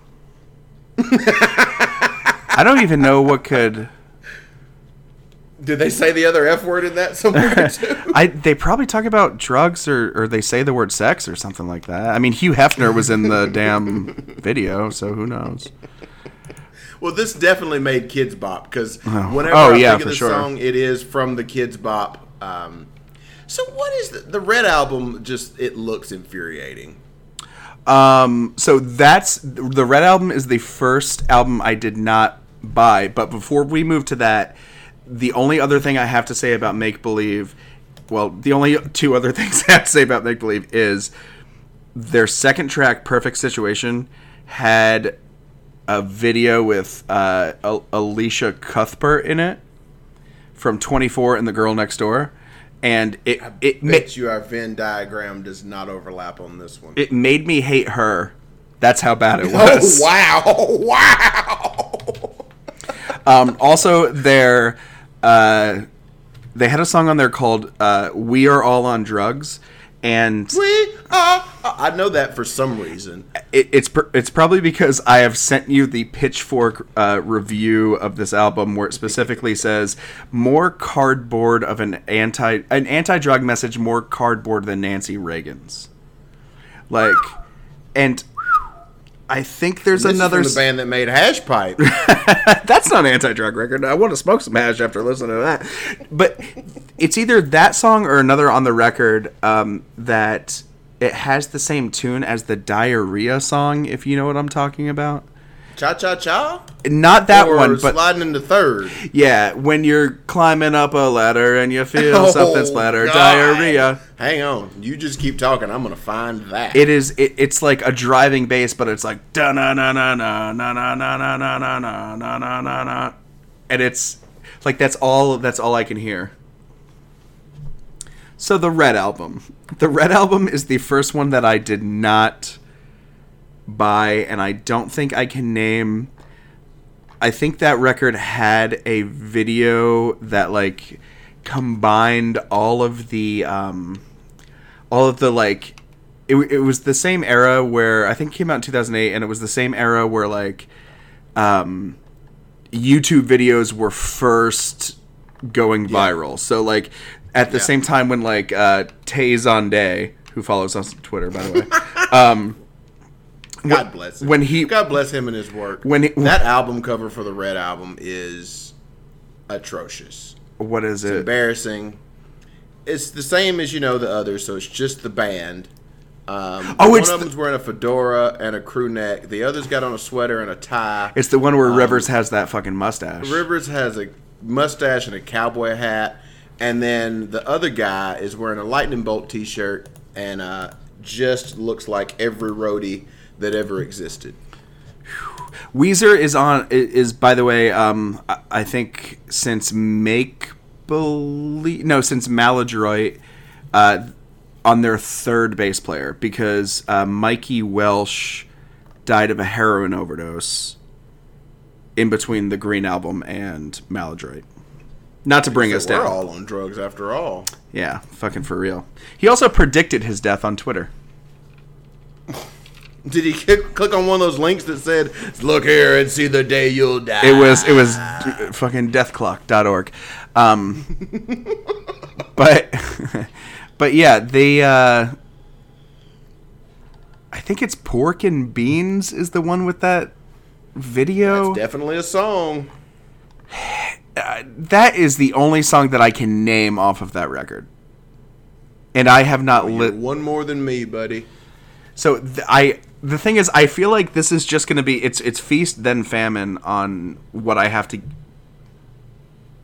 Speaker 3: I don't even know what could.
Speaker 2: Did they say the other F word in that somewhere too?
Speaker 3: I they probably talk about drugs or or they say the word sex or something like that. I mean, Hugh Hefner was in the damn video, so who knows?
Speaker 2: Well, this definitely made Kidz Bop because
Speaker 3: Oh.
Speaker 2: whenever
Speaker 3: Oh,
Speaker 2: I
Speaker 3: yeah,
Speaker 2: think of the
Speaker 3: sure.
Speaker 2: song, it is from the Kidz Bop. Um, so what is the, the Red album? Just it looks infuriating.
Speaker 3: Um, so that's the Red album is the first album I did not buy. But before we move to that, the only other thing I have to say about Make Believe, well, the only two other things I have to say about Make Believe is their second track, Perfect Situation, had a video with uh, Al- Elisha Cuthbert in it from 24 and the Girl Next Door. And it it ma-
Speaker 2: you our Venn diagram does not overlap on this one.
Speaker 3: it made me hate her. That's how bad it
Speaker 2: oh
Speaker 3: was.
Speaker 2: wow! Wow!
Speaker 3: Um, also, their uh, they had a song on there called uh, "We Are All on Drugs," and
Speaker 2: We are. I know that for some reason.
Speaker 3: it, it's pr- it's probably because I have sent you the Pitchfork uh, review of this album where it specifically says more cardboard of an anti an anti drug message more cardboard than Nancy Reagan's. Like, and I think there's
Speaker 2: This
Speaker 3: another.
Speaker 2: is the band that made Hash Pipe.
Speaker 3: That's not an anti-drug record. I want to smoke some hash after listening to that. But it's either that song or another on the record um, that it has the same tune as the diarrhea song. If you know what I'm talking about.
Speaker 2: Cha cha cha.
Speaker 3: Not that
Speaker 2: or
Speaker 3: one, but
Speaker 2: sliding into third.
Speaker 3: yeah, when you're climbing up a ladder and you feel
Speaker 2: Oh,
Speaker 3: something splatter,
Speaker 2: God.
Speaker 3: diarrhea.
Speaker 2: Hang on, you just keep talking. I'm gonna find that.
Speaker 3: It is. It, it's like a driving bass, but it's like da na na na na na na na na na na na na na na na, and it's like that's all. That's all I can hear. So the Red album, the Red album is the first one that I did not buy, and I don't think I can name. I think that record had a video that like combined all of the um, all of the like it, it was the same era where I think it came out in 2008 and it was the same era where like um YouTube videos were first going viral. So like at the
Speaker 2: Yeah.
Speaker 3: same time when like uh Tay Zonday, who follows us on Twitter by the way, um
Speaker 2: God bless him.
Speaker 3: when he-
Speaker 2: God bless him and his work.
Speaker 3: When he-
Speaker 2: that album cover for the Red album is atrocious,
Speaker 3: what is it?
Speaker 2: embarrassing. It's the same as you know the others, so it's just the band. Um,
Speaker 3: Oh,
Speaker 2: one
Speaker 3: it's
Speaker 2: of
Speaker 3: the-
Speaker 2: them's wearing a fedora and a crew neck. The other's got on a sweater and a tie.
Speaker 3: It's the one where Rivers has that fucking mustache.
Speaker 2: Rivers has a mustache and a cowboy hat, and then the other guy is wearing a lightning bolt T-shirt and uh, just looks like every roadie that ever existed.
Speaker 3: Weezer is on is by the way um I- think since Make Believe no since Maladroit uh on their third bass player because uh, Mikey Welsh died of a heroin overdose in between the Green album and Maladroit. Not to bring us
Speaker 2: So we're
Speaker 3: down.
Speaker 2: all on drugs after all.
Speaker 3: Yeah, fucking for real. He also predicted his death on Twitter.
Speaker 2: Did he click, click on one of those links that said, "Look here and see the day you'll die"?
Speaker 3: It was it was d- fucking deathclock.org. Um, but but yeah, they uh, I think it's Pork and Beans is the one with that video.
Speaker 2: It's definitely a song.
Speaker 3: that is the only song that I can name off of that record. And I have not
Speaker 2: You're
Speaker 3: lit
Speaker 2: one more than me, buddy.
Speaker 3: So th- I the thing is, I feel like this is just going to be it's it's feast then famine on what I have to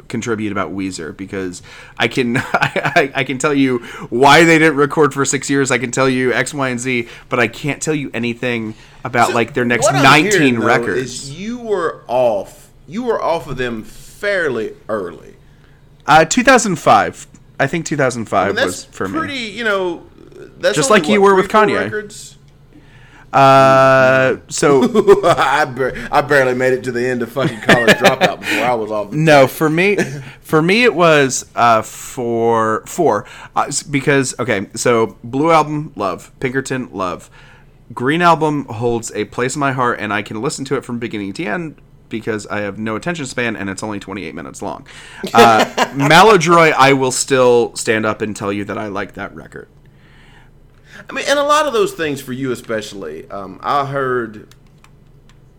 Speaker 3: contribute about Weezer because I can I, I can tell you why they didn't record for six years. I can tell you X, Y, and Z, but I can't tell you anything about like their next
Speaker 2: What
Speaker 3: nineteen
Speaker 2: hearing, though,
Speaker 3: records.
Speaker 2: Is you were off. You were off of them fairly early.
Speaker 3: Uh, 2005. I think 2005
Speaker 2: I mean,
Speaker 3: was for
Speaker 2: pretty.
Speaker 3: me.
Speaker 2: You know, that's
Speaker 3: Just like you were with Kanye.
Speaker 2: Records?
Speaker 3: Uh, so
Speaker 2: I, bar- I barely made it to the end of fucking college dropout before I was off.
Speaker 3: No, for me, for me it was uh, for four uh, because okay, so Blue album love, Pinkerton love, Green album holds a place in my heart, and I can listen to it from beginning to end because I have no attention span and it's only 28 minutes long. Uh, Maladroit, I will still stand up and tell you that I like that record.
Speaker 2: I mean, and a lot of those things for you especially. Um, I heard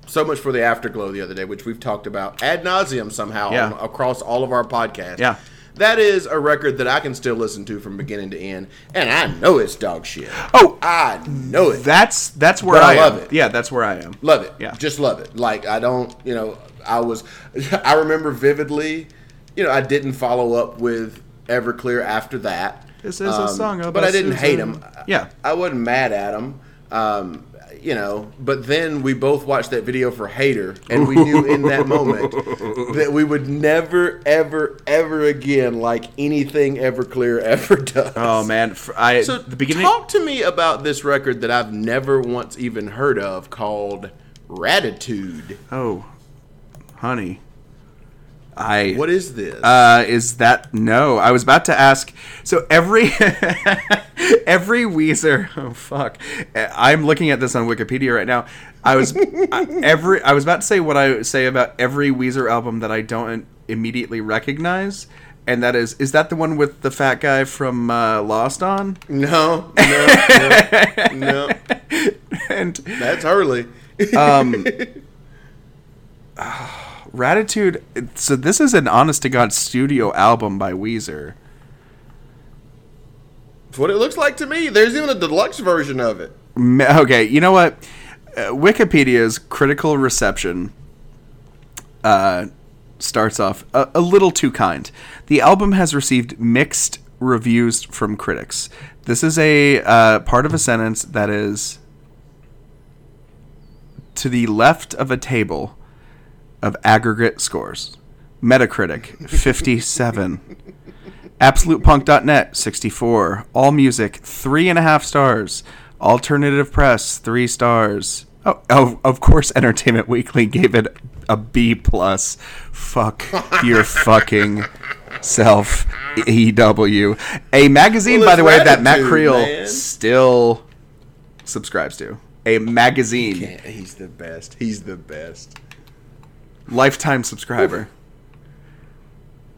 Speaker 2: so much for the afterglow the other day, which we've talked about ad nauseum somehow
Speaker 3: Yeah.
Speaker 2: on, across all of our podcasts.
Speaker 3: Yeah.
Speaker 2: That is a record that I can still listen to from beginning to end, and I know it's dog shit.
Speaker 3: Oh,
Speaker 2: I know it.
Speaker 3: that's that's where
Speaker 2: I
Speaker 3: I,
Speaker 2: love
Speaker 3: am.
Speaker 2: it.
Speaker 3: Yeah, that's where I am.
Speaker 2: Love it.
Speaker 3: Yeah.
Speaker 2: Just love it. Like I don't, you know, I was I remember vividly, you know, I didn't follow up with Everclear after that. Um,
Speaker 3: This is a song
Speaker 2: But I didn't hate him.
Speaker 3: Yeah.
Speaker 2: I wasn't mad at him. Um, you know, but then we both watched that video for Hater, and we knew in that moment that we would never, ever, ever again like anything Everclear ever does.
Speaker 3: Oh man, f- I
Speaker 2: So
Speaker 3: the beginning.
Speaker 2: talk to me about this record that I've never once even heard of called Raditude.
Speaker 3: Oh, honey. I
Speaker 2: What is this?
Speaker 3: uh, is that no? I was about to ask. So every every Weezer. Oh fuck! I'm looking at this on Wikipedia right now. I was I, every. I was about to say what I say about every Weezer album that I don't immediately recognize, and that is is that the one with the fat guy from uh, Lost on?
Speaker 2: no, no, no, no.
Speaker 3: And
Speaker 2: That's Hurley.
Speaker 3: um, Raditude. So this is an honest to god studio album by Weezer.
Speaker 2: It's what it looks like to me. There's even a deluxe version of it.
Speaker 3: Okay, you know what? Uh, Wikipedia's critical reception uh, starts off a, a little too kind. The album has received mixed reviews from critics. This is a uh, part of a sentence that is to the left of a table of aggregate scores. Metacritic 57. AbsolutePunk.net 64. All Music three and a half stars. Alternative Press three stars. Oh, oh, of course, Entertainment Weekly gave it a B plus. Fuck your fucking self, EW. A magazine,
Speaker 2: Well,
Speaker 3: by the way, that Matt Creel
Speaker 2: man.
Speaker 3: still subscribes to. A magazine,
Speaker 2: Yeah, he's the best. He's the best.
Speaker 3: Lifetime subscriber.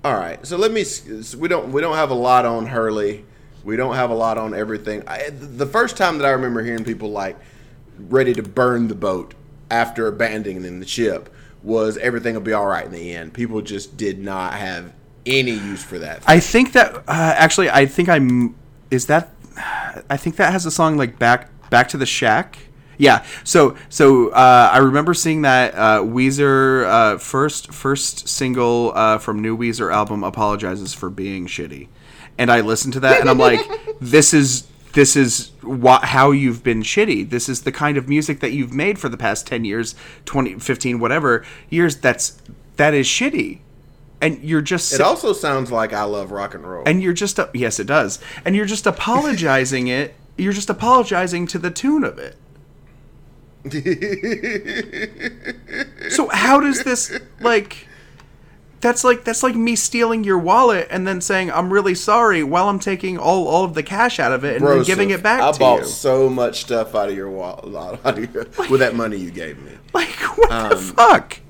Speaker 2: All right, so let me. s- We don't. We don't have a lot on Hurley. We don't have a lot on everything. I, the first time that I remember hearing people like ready to burn the boat after abandoning the ship was everything will be all right in the end. People just did not have any use for that.
Speaker 3: I think that uh, actually, I think I'm. Is that? I think that has a song like back back to the shack. Yeah. So so uh, I remember seeing that uh, Weezer uh, first first single uh, from new Weezer album apologizes for being shitty, and I listened to that and I'm like, this is this is wha- how you've been shitty. This is the kind of music that you've made for the past 10 years, 20, 15, whatever years. That's that is shitty. And you're just
Speaker 2: it also sounds like I love rock and roll.
Speaker 3: and you're just yes it does and you're just apologizing it you're just apologizing to the tune of it so how does this like that's like that's like me stealing your wallet and then saying i'm really sorry while i'm taking all, all of the cash out of it and then giving it back
Speaker 2: I bought
Speaker 3: you
Speaker 2: so much stuff out of your wallet out of your, with that money you gave me.
Speaker 3: like what the
Speaker 2: Um,
Speaker 3: fuck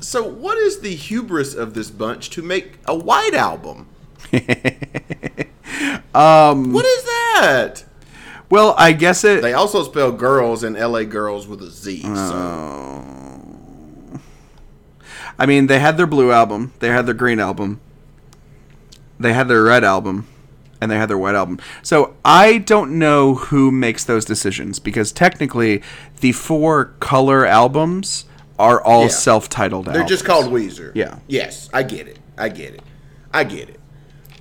Speaker 2: So, what is the hubris of this bunch to make a white album?
Speaker 3: um
Speaker 2: What is that?
Speaker 3: Well i guess it
Speaker 2: They also spell girls and LA girls with a Z. So
Speaker 3: Oh. I mean, they had their blue album, they had their green album, they had their red album, and they had their white album. So I don't know who makes those decisions because technically, the four color albums are all
Speaker 2: Yeah.
Speaker 3: self-titled.
Speaker 2: they're just called Weezer.
Speaker 3: Yeah.
Speaker 2: Yes, I get it. I get it. I get it.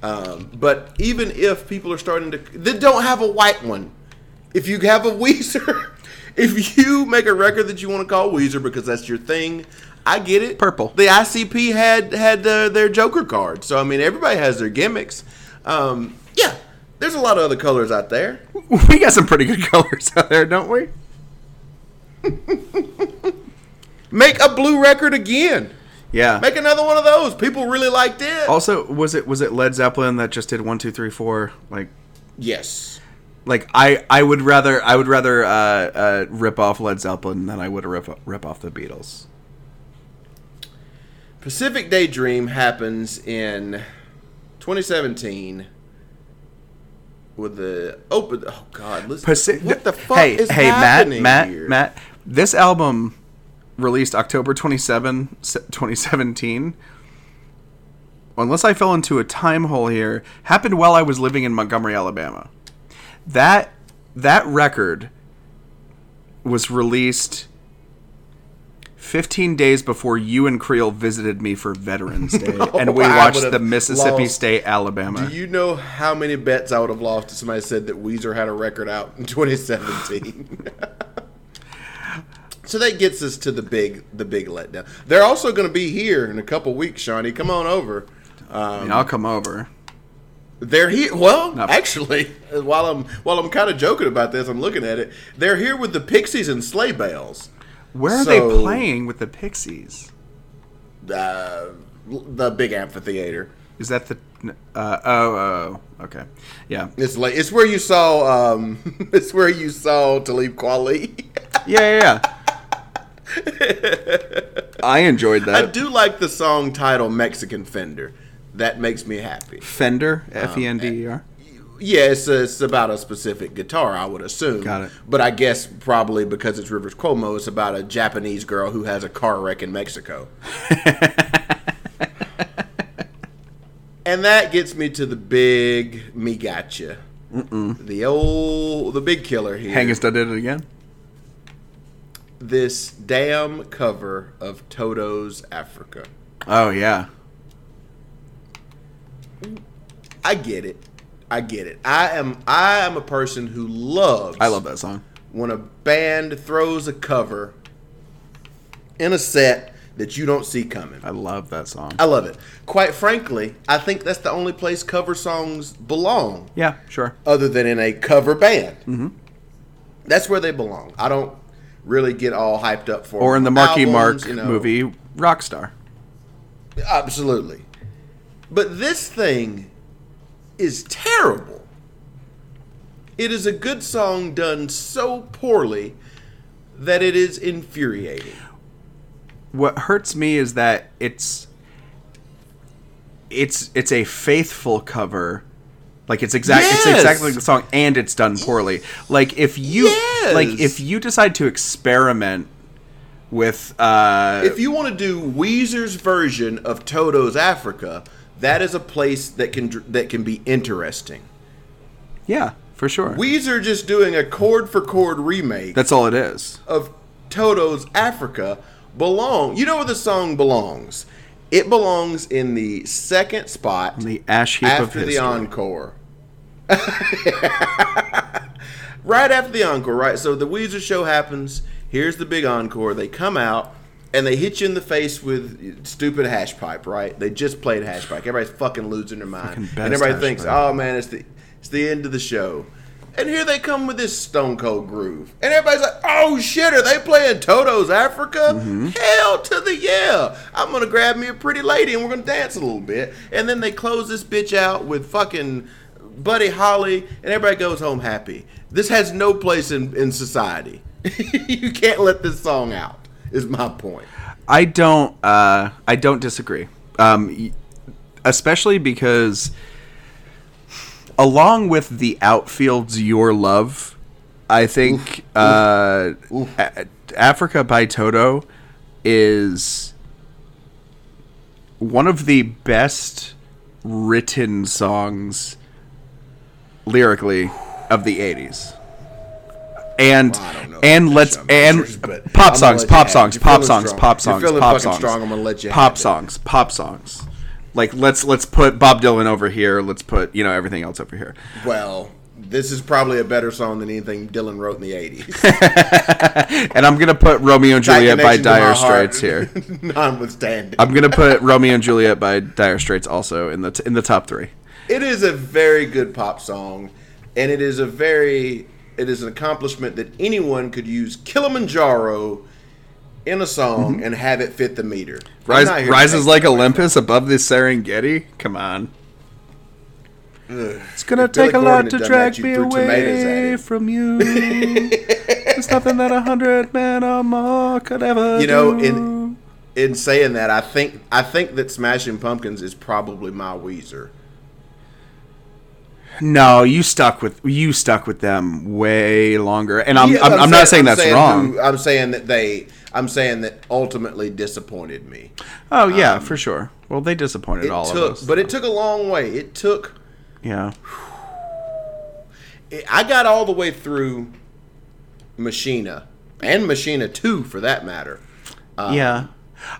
Speaker 2: Um, but even if people are starting to, they don't have a white one. If you have a Weezer, if you make a record that you want to call Weezer because that's your thing, I get it.
Speaker 3: Purple.
Speaker 2: The ICP had had uh, their Joker card, so I mean everybody has their gimmicks. Um, yeah, there's a lot of other colors out there.
Speaker 3: We got some pretty good colors out there, don't we?
Speaker 2: Make a blue record again.
Speaker 3: Yeah.
Speaker 2: Make another one of those. People really liked it.
Speaker 3: also, was it was it Led Zeppelin that just did one, two, three, four? Like
Speaker 2: yes.
Speaker 3: like I, I would rather I would rather uh, uh, rip off Led Zeppelin than I would rip rip off the Beatles.
Speaker 2: Pacific Daydream happens in 2017 with the open. Oh God! Listen,
Speaker 3: Paci-
Speaker 2: what the fuck
Speaker 3: hey,
Speaker 2: is
Speaker 3: hey, Matt,
Speaker 2: happening
Speaker 3: Matt,
Speaker 2: here?
Speaker 3: Matt. This album released October 27, 2017. Unless I fell into a time hole here, happened while I was living in Montgomery, Alabama. That that record was released 15 days before you and Creel visited me for Veterans Day, and we watched the Mississippi
Speaker 2: lost-
Speaker 3: State, Alabama.
Speaker 2: Do you know how many bets I would have lost if somebody said that Weezer had a record out in 2017? so that gets us to the big, the big letdown. They're also going to be here in a couple weeks, Shawnee. Come on over.
Speaker 3: I mean, I'll come over.
Speaker 2: They're here. Well,
Speaker 3: No.
Speaker 2: actually, while I'm while I'm kind of joking about this, I'm looking at it. They're here with the Pixies and Sleigh Bells.
Speaker 3: Where are
Speaker 2: So-
Speaker 3: they playing with the Pixies?
Speaker 2: Uh, the big amphitheater.
Speaker 3: Is that the? Uh, oh, oh, okay, yeah,
Speaker 2: It's like it's where you saw um it's where you saw Talib Kweli.
Speaker 3: yeah, yeah. yeah. I enjoyed that.
Speaker 2: I do like the song title Mexican Fender. That makes me happy.
Speaker 3: Fender, um, F E N D E R.
Speaker 2: Yeah, it's, it's about a specific guitar, I would assume.
Speaker 3: Got it.
Speaker 2: But I guess probably because it's Rivers Cuomo, it's about a Japanese girl who has a car wreck in Mexico. and that gets me to the big me gotcha. The old, the big killer here.
Speaker 3: Hangista did it again.
Speaker 2: This damn cover of Toto's Africa.
Speaker 3: Oh yeah,
Speaker 2: I get it. I get it. I am I am a person who loves
Speaker 3: I love that song.
Speaker 2: when a band throws a cover in a set that you don't see coming.
Speaker 3: I love that song.
Speaker 2: I love it. Quite frankly, I think that's the only place cover songs belong,
Speaker 3: Yeah, sure.
Speaker 2: other than in a cover band. Mm-hmm. That's where they belong. I don't really get all hyped up for
Speaker 3: Or in the Marky
Speaker 2: albums,
Speaker 3: Mark
Speaker 2: you know.
Speaker 3: movie Rockstar.
Speaker 2: Absolutely. But this thing is terrible. It is a good song done so poorly that it is infuriating.
Speaker 3: What hurts me is that it's it's it's a faithful cover. Like it's exact it's exactly like the song and it's done poorly. Like if you
Speaker 2: Yes!
Speaker 3: like if you decide to experiment with uh
Speaker 2: If you want to do Weezer's version of Toto's Africa, that is a place that can that can be interesting.
Speaker 3: yeah, for sure.
Speaker 2: Weezer just doing a chord for chord remake
Speaker 3: That's all it is.
Speaker 2: of Toto's Africa belong. You know where the song belongs? It belongs in the second spot in
Speaker 3: The ash heap of
Speaker 2: after
Speaker 3: history.
Speaker 2: the encore. right after the encore, right? So the Weezer show happens. Here's the big encore. They come out and they hit you in the face with stupid hash pipe, right? They just played hash pipe. Everybody's fucking losing their mind, and everybody thinks,
Speaker 3: pipe.
Speaker 2: "Oh man, it's the it's the end of the show." And here they come with this stone cold groove, and everybody's like, "Oh shit, are they playing Toto's Africa?
Speaker 3: Mm-hmm.
Speaker 2: Hell to the yeah! I'm gonna grab me a pretty lady and we're gonna dance a little bit." And then they close this bitch out with fucking Buddy Holly, and everybody goes home happy. This has no place in in society. you can't let this song out. Is my point.
Speaker 3: I don't. Uh, I don't disagree. Um, especially because, along with the outfield's "Your Love," I think uh, A- Africa by Toto is one of the best written songs lyrically of the '80s. And
Speaker 2: know
Speaker 3: and let's and pop songs, pop songs, pop songs, pop songs, pop songs,
Speaker 2: strong. I'm gonna let you
Speaker 3: pop songs, pop songs. Like let's let's put Bob Dylan over here. Let's put you know everything else over here.
Speaker 2: Well, this is probably a better song than anything Dylan wrote in the '80s.
Speaker 3: And I'm gonna put Romeo and Juliet by
Speaker 2: to
Speaker 3: Dire Straits here.
Speaker 2: Notwithstanding,
Speaker 3: I'm gonna put Romeo and Juliet by Dire Straits also in the t- in the top three.
Speaker 2: it is a very good pop song, and it is a very it is an accomplishment that anyone could use Kilimanjaro in a song and have it fit the meter.
Speaker 3: Mm-hmm. Rise,
Speaker 2: not here to
Speaker 3: rises like Olympus above the Serengeti. Come on.
Speaker 2: Ugh.
Speaker 3: It's gonna
Speaker 2: If Billy
Speaker 3: take a lot to drag me away from you. There's nothing that a hundred men or more could ever
Speaker 2: You know,
Speaker 3: do.
Speaker 2: in in saying that, I think I think that Smashing Pumpkins is probably my Weezer.
Speaker 3: No, you stuck with you stuck with them way longer, and I'm
Speaker 2: Yeah,
Speaker 3: I'm, I'm, not saying that's wrong.
Speaker 2: who- I'm saying that they. I'm saying that ultimately disappointed me.
Speaker 3: oh yeah, for sure. Well, they disappointed
Speaker 2: um, It
Speaker 3: all
Speaker 2: took,
Speaker 3: of us.
Speaker 2: but it took a long way. It took.
Speaker 3: yeah,
Speaker 2: it- I got all the way through Machina and Machina Two, for that matter,
Speaker 3: yeah.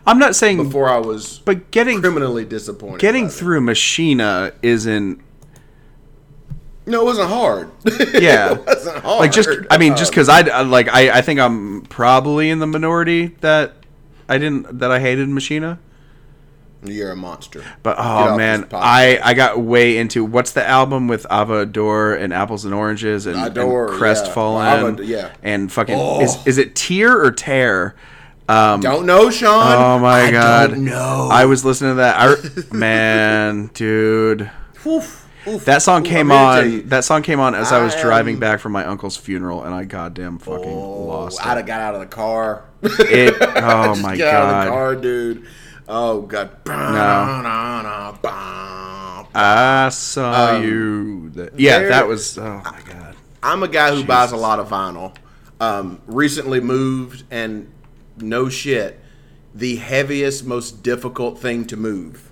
Speaker 3: I'm not saying,
Speaker 2: before I was
Speaker 3: but getting
Speaker 2: criminally disappointed.
Speaker 3: getting through Machina isn't
Speaker 2: No, it wasn't hard.
Speaker 3: Yeah.
Speaker 2: it wasn't hard.
Speaker 3: like just. I mean, just
Speaker 2: Um,
Speaker 3: because I I- like I I think I'm probably in the minority that I didn't that I hated Machina.
Speaker 2: you're a monster.
Speaker 3: But oh man. I I got way into what's the album with Ava Adore and Apples and Oranges and,
Speaker 2: Adore,
Speaker 3: and
Speaker 2: yeah.
Speaker 3: Crestfallen,
Speaker 2: Ava- yeah.
Speaker 3: and fucking
Speaker 2: Oh.
Speaker 3: is is it Tear or Tear Um,
Speaker 2: don't know, Sean.
Speaker 3: Oh my
Speaker 2: I
Speaker 3: god!
Speaker 2: Don't.
Speaker 3: I was listening to that. I, man, dude,
Speaker 2: Oof, oof,
Speaker 3: that song
Speaker 2: oof,
Speaker 3: came
Speaker 2: I'm gonna tell
Speaker 3: on. That song came on as I was driving
Speaker 2: am-
Speaker 3: back from my uncle's funeral, and I goddamn fucking
Speaker 2: Oh,
Speaker 3: lost
Speaker 2: I'd
Speaker 3: it.
Speaker 2: have got out of the car.
Speaker 3: It- oh my
Speaker 2: Get out of
Speaker 3: God.
Speaker 2: the car, dude. Oh god. No.
Speaker 3: I saw you. That, yeah,
Speaker 2: Um, there-
Speaker 3: that was. Oh my god.
Speaker 2: I'm a guy who buys a lot of vinyl. Um, recently moved, and no shit, the heaviest, most difficult thing to move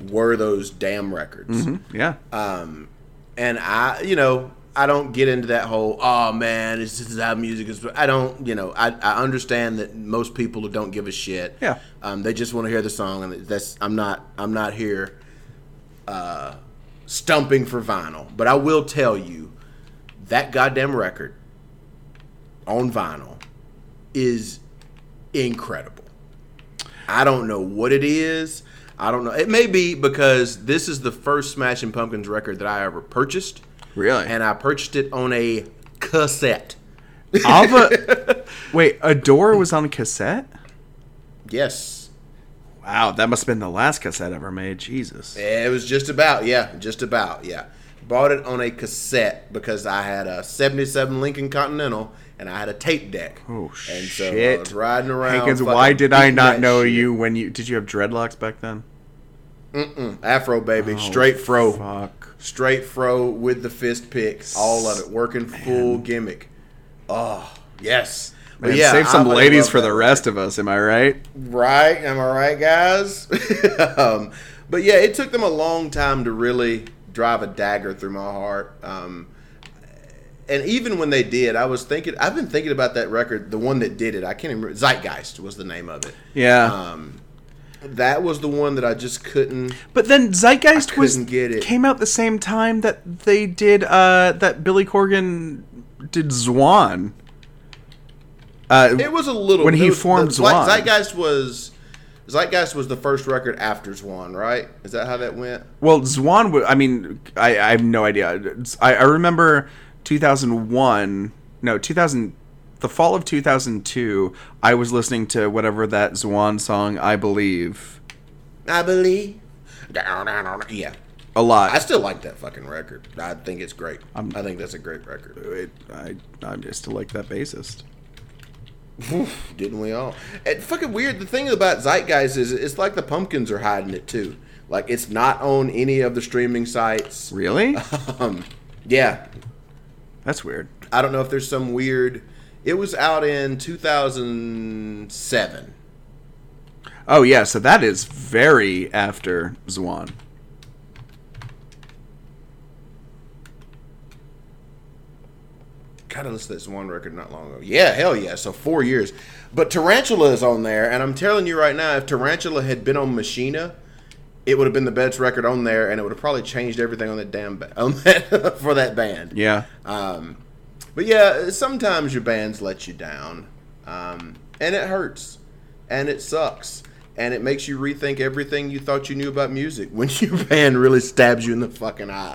Speaker 2: were those damn records.
Speaker 3: Yeah.
Speaker 2: Um, And I, you know, I don't get into that whole, oh man, it's just how music is. I don't, you know, I, I understand that most people don't give a shit.
Speaker 3: Yeah.
Speaker 2: Um, they just want to hear the song, and that's I'm not I'm not here uh, stumping for vinyl, but I will tell you that goddamn record on vinyl is incredible. I don't know what it is. I don't know. It may be because this is the first Smashing Pumpkins record that I ever purchased,
Speaker 3: Really?
Speaker 2: and I purchased it on a cassette.
Speaker 3: Alva. wait, Adore was on a cassette.
Speaker 2: Yes,
Speaker 3: Wow, that must have been the last cassette ever made. Jesus.
Speaker 2: it was just about yeah, just about yeah. Bought it on a cassette because I had a '77 Lincoln Continental and I had a tape deck.
Speaker 3: Oh
Speaker 2: and so I
Speaker 3: shit!
Speaker 2: was riding around.
Speaker 3: Hankins, why did I not know
Speaker 2: shit.
Speaker 3: you when you did you have dreadlocks back then?
Speaker 2: Afro baby, straight fro.
Speaker 3: Oh, Fuck.
Speaker 2: straight fro with the fist pick, all of it, working full gimmick. Oh yes, but yeah,
Speaker 3: save some
Speaker 2: I
Speaker 3: ladies for the rest of us. Am I right?
Speaker 2: Right? Am I right, guys? um, but yeah, it took them a long time to really drive a dagger through my heart. Um, and even when they did, I was thinking. I've been thinking about that record, the one that did it. I can't remember. Zeitgeist was the name of it.
Speaker 3: Yeah.
Speaker 2: Um, that was the one that I just couldn't.
Speaker 3: but then Zeitgeist was
Speaker 2: get it.
Speaker 3: came out the same time that they did uh that Billy Corgan did Zwan. Uh,
Speaker 2: It was a little
Speaker 3: When he
Speaker 2: was-
Speaker 3: formed
Speaker 2: the-
Speaker 3: Zwan.
Speaker 2: Zeitgeist was Zeitgeist was the first record after Zwan, right? Is that how that went?
Speaker 3: Well, Zwan. wa- I mean, I, I have no idea. I, I remember 2001. No, 2000. The fall of 2002. I was listening to whatever that Zwan song. I believe
Speaker 2: I believe. Yeah,
Speaker 3: a lot.
Speaker 2: I still like that fucking record. I think it's great. I think that's a great record.
Speaker 3: It, I I just like that bassist.
Speaker 2: Didn't we all? And fucking weird. The thing about Zeitgeist is it's like the Pumpkins are hiding it too. Like it's not on any of the streaming sites.
Speaker 3: Really?
Speaker 2: Um, yeah,
Speaker 3: That's weird.
Speaker 2: I don't know if there's some weird. It was out in 2007.
Speaker 3: Oh yeah, so that is very after Zwan.
Speaker 2: God, I listened to this one record not long ago. Yeah, hell yeah. So four years. But Tarantula is on there, and I'm telling you right now, if Tarantula had been on Machina, it would have been the best record on there, and it would have probably changed everything on that damn ba- on that for that band.
Speaker 3: Yeah.
Speaker 2: Um, but yeah, sometimes your bands let you down, um, and it hurts, and it sucks, and it makes you rethink everything you thought you knew about music when your band really stabs you in the fucking eye.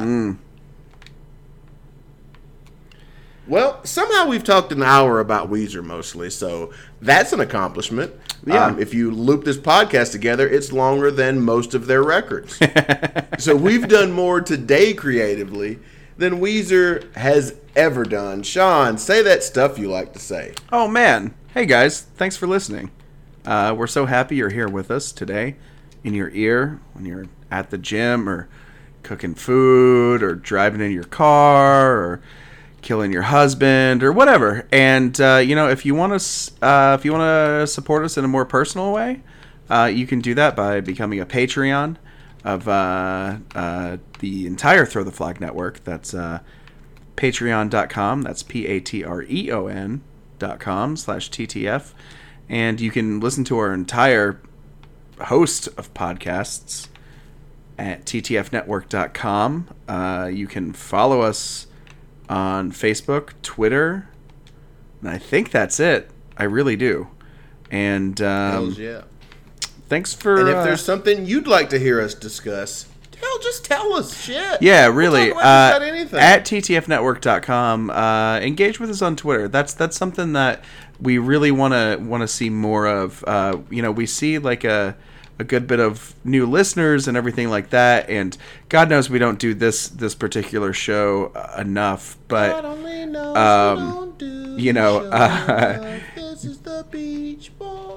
Speaker 2: Well, somehow we've talked an hour about Weezer mostly, so that's an accomplishment.
Speaker 3: Yeah.
Speaker 2: Um, if you loop this podcast together, it's longer than most of their records. so we've done more today creatively than Weezer has ever done. Sean, say that stuff you like to say.
Speaker 3: Oh man. Hey guys, thanks for listening. Uh, we're so happy you're here with us today, in your ear when you're at the gym or cooking food or driving in your car or killing your husband or whatever. And uh, you know, if you want to, uh, if you want to support us in a more personal way, uh, you can do that by becoming a Patreon of uh, uh, the entire Throw the Flag network. That's uh, patreon.com. That's P A T R E O N dot com slash TTF. And you can listen to our entire host of podcasts at ttfnetwork.com. Uh, you can follow us on Facebook, Twitter, and I think that's it. I really do. And um,
Speaker 2: yeah.
Speaker 3: Thanks for.
Speaker 2: And if
Speaker 3: uh,
Speaker 2: there's something you'd like to hear us discuss, hell, just tell us shit.
Speaker 3: Yeah,
Speaker 2: We'll
Speaker 3: really.
Speaker 2: talk
Speaker 3: Uh,
Speaker 2: anything.
Speaker 3: at ttfnetwork.com, uh, engage with us on Twitter. That's that's something that we really want to want to see more of. Uh, you know, we see like a a good bit of new listeners and everything like that, and God knows we don't do this this particular show enough, but.
Speaker 2: God only knows
Speaker 3: um,
Speaker 2: we don't do
Speaker 3: you know,
Speaker 2: the
Speaker 3: uh,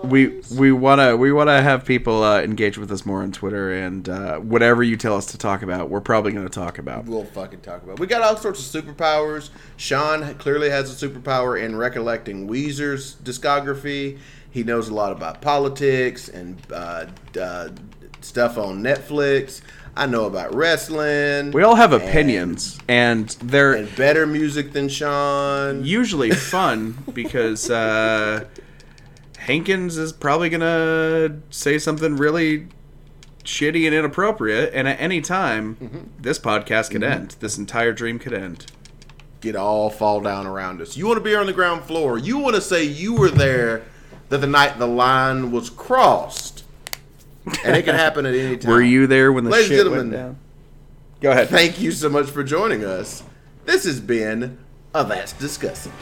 Speaker 2: show. this is the Beach Boys.
Speaker 3: we we wanna we wanna have people uh, engage with us more on Twitter and uh, whatever you tell us to talk about, we're probably gonna talk about.
Speaker 2: We'll fucking talk about. We got all sorts of superpowers. Sean clearly has a superpower in recollecting Weezer's discography. He knows a lot about politics and uh, uh, stuff on Netflix. I know about wrestling.
Speaker 3: We all have
Speaker 2: and-
Speaker 3: opinions, and they're
Speaker 2: and better music than Sean.
Speaker 3: usually fun because uh, Hankins is probably gonna say something really shitty and inappropriate, and at any time,
Speaker 2: Mm-hmm.
Speaker 3: this podcast could end. This entire dream could end.
Speaker 2: Get all fall down around us. You want to be on the ground floor. You want to say you were there that the night the line was crossed, and it can happen at any time.
Speaker 3: Were you there when the
Speaker 2: Ladies
Speaker 3: shit went down? Go ahead.
Speaker 2: Thank you so much for joining us. This has been a That's Discussing.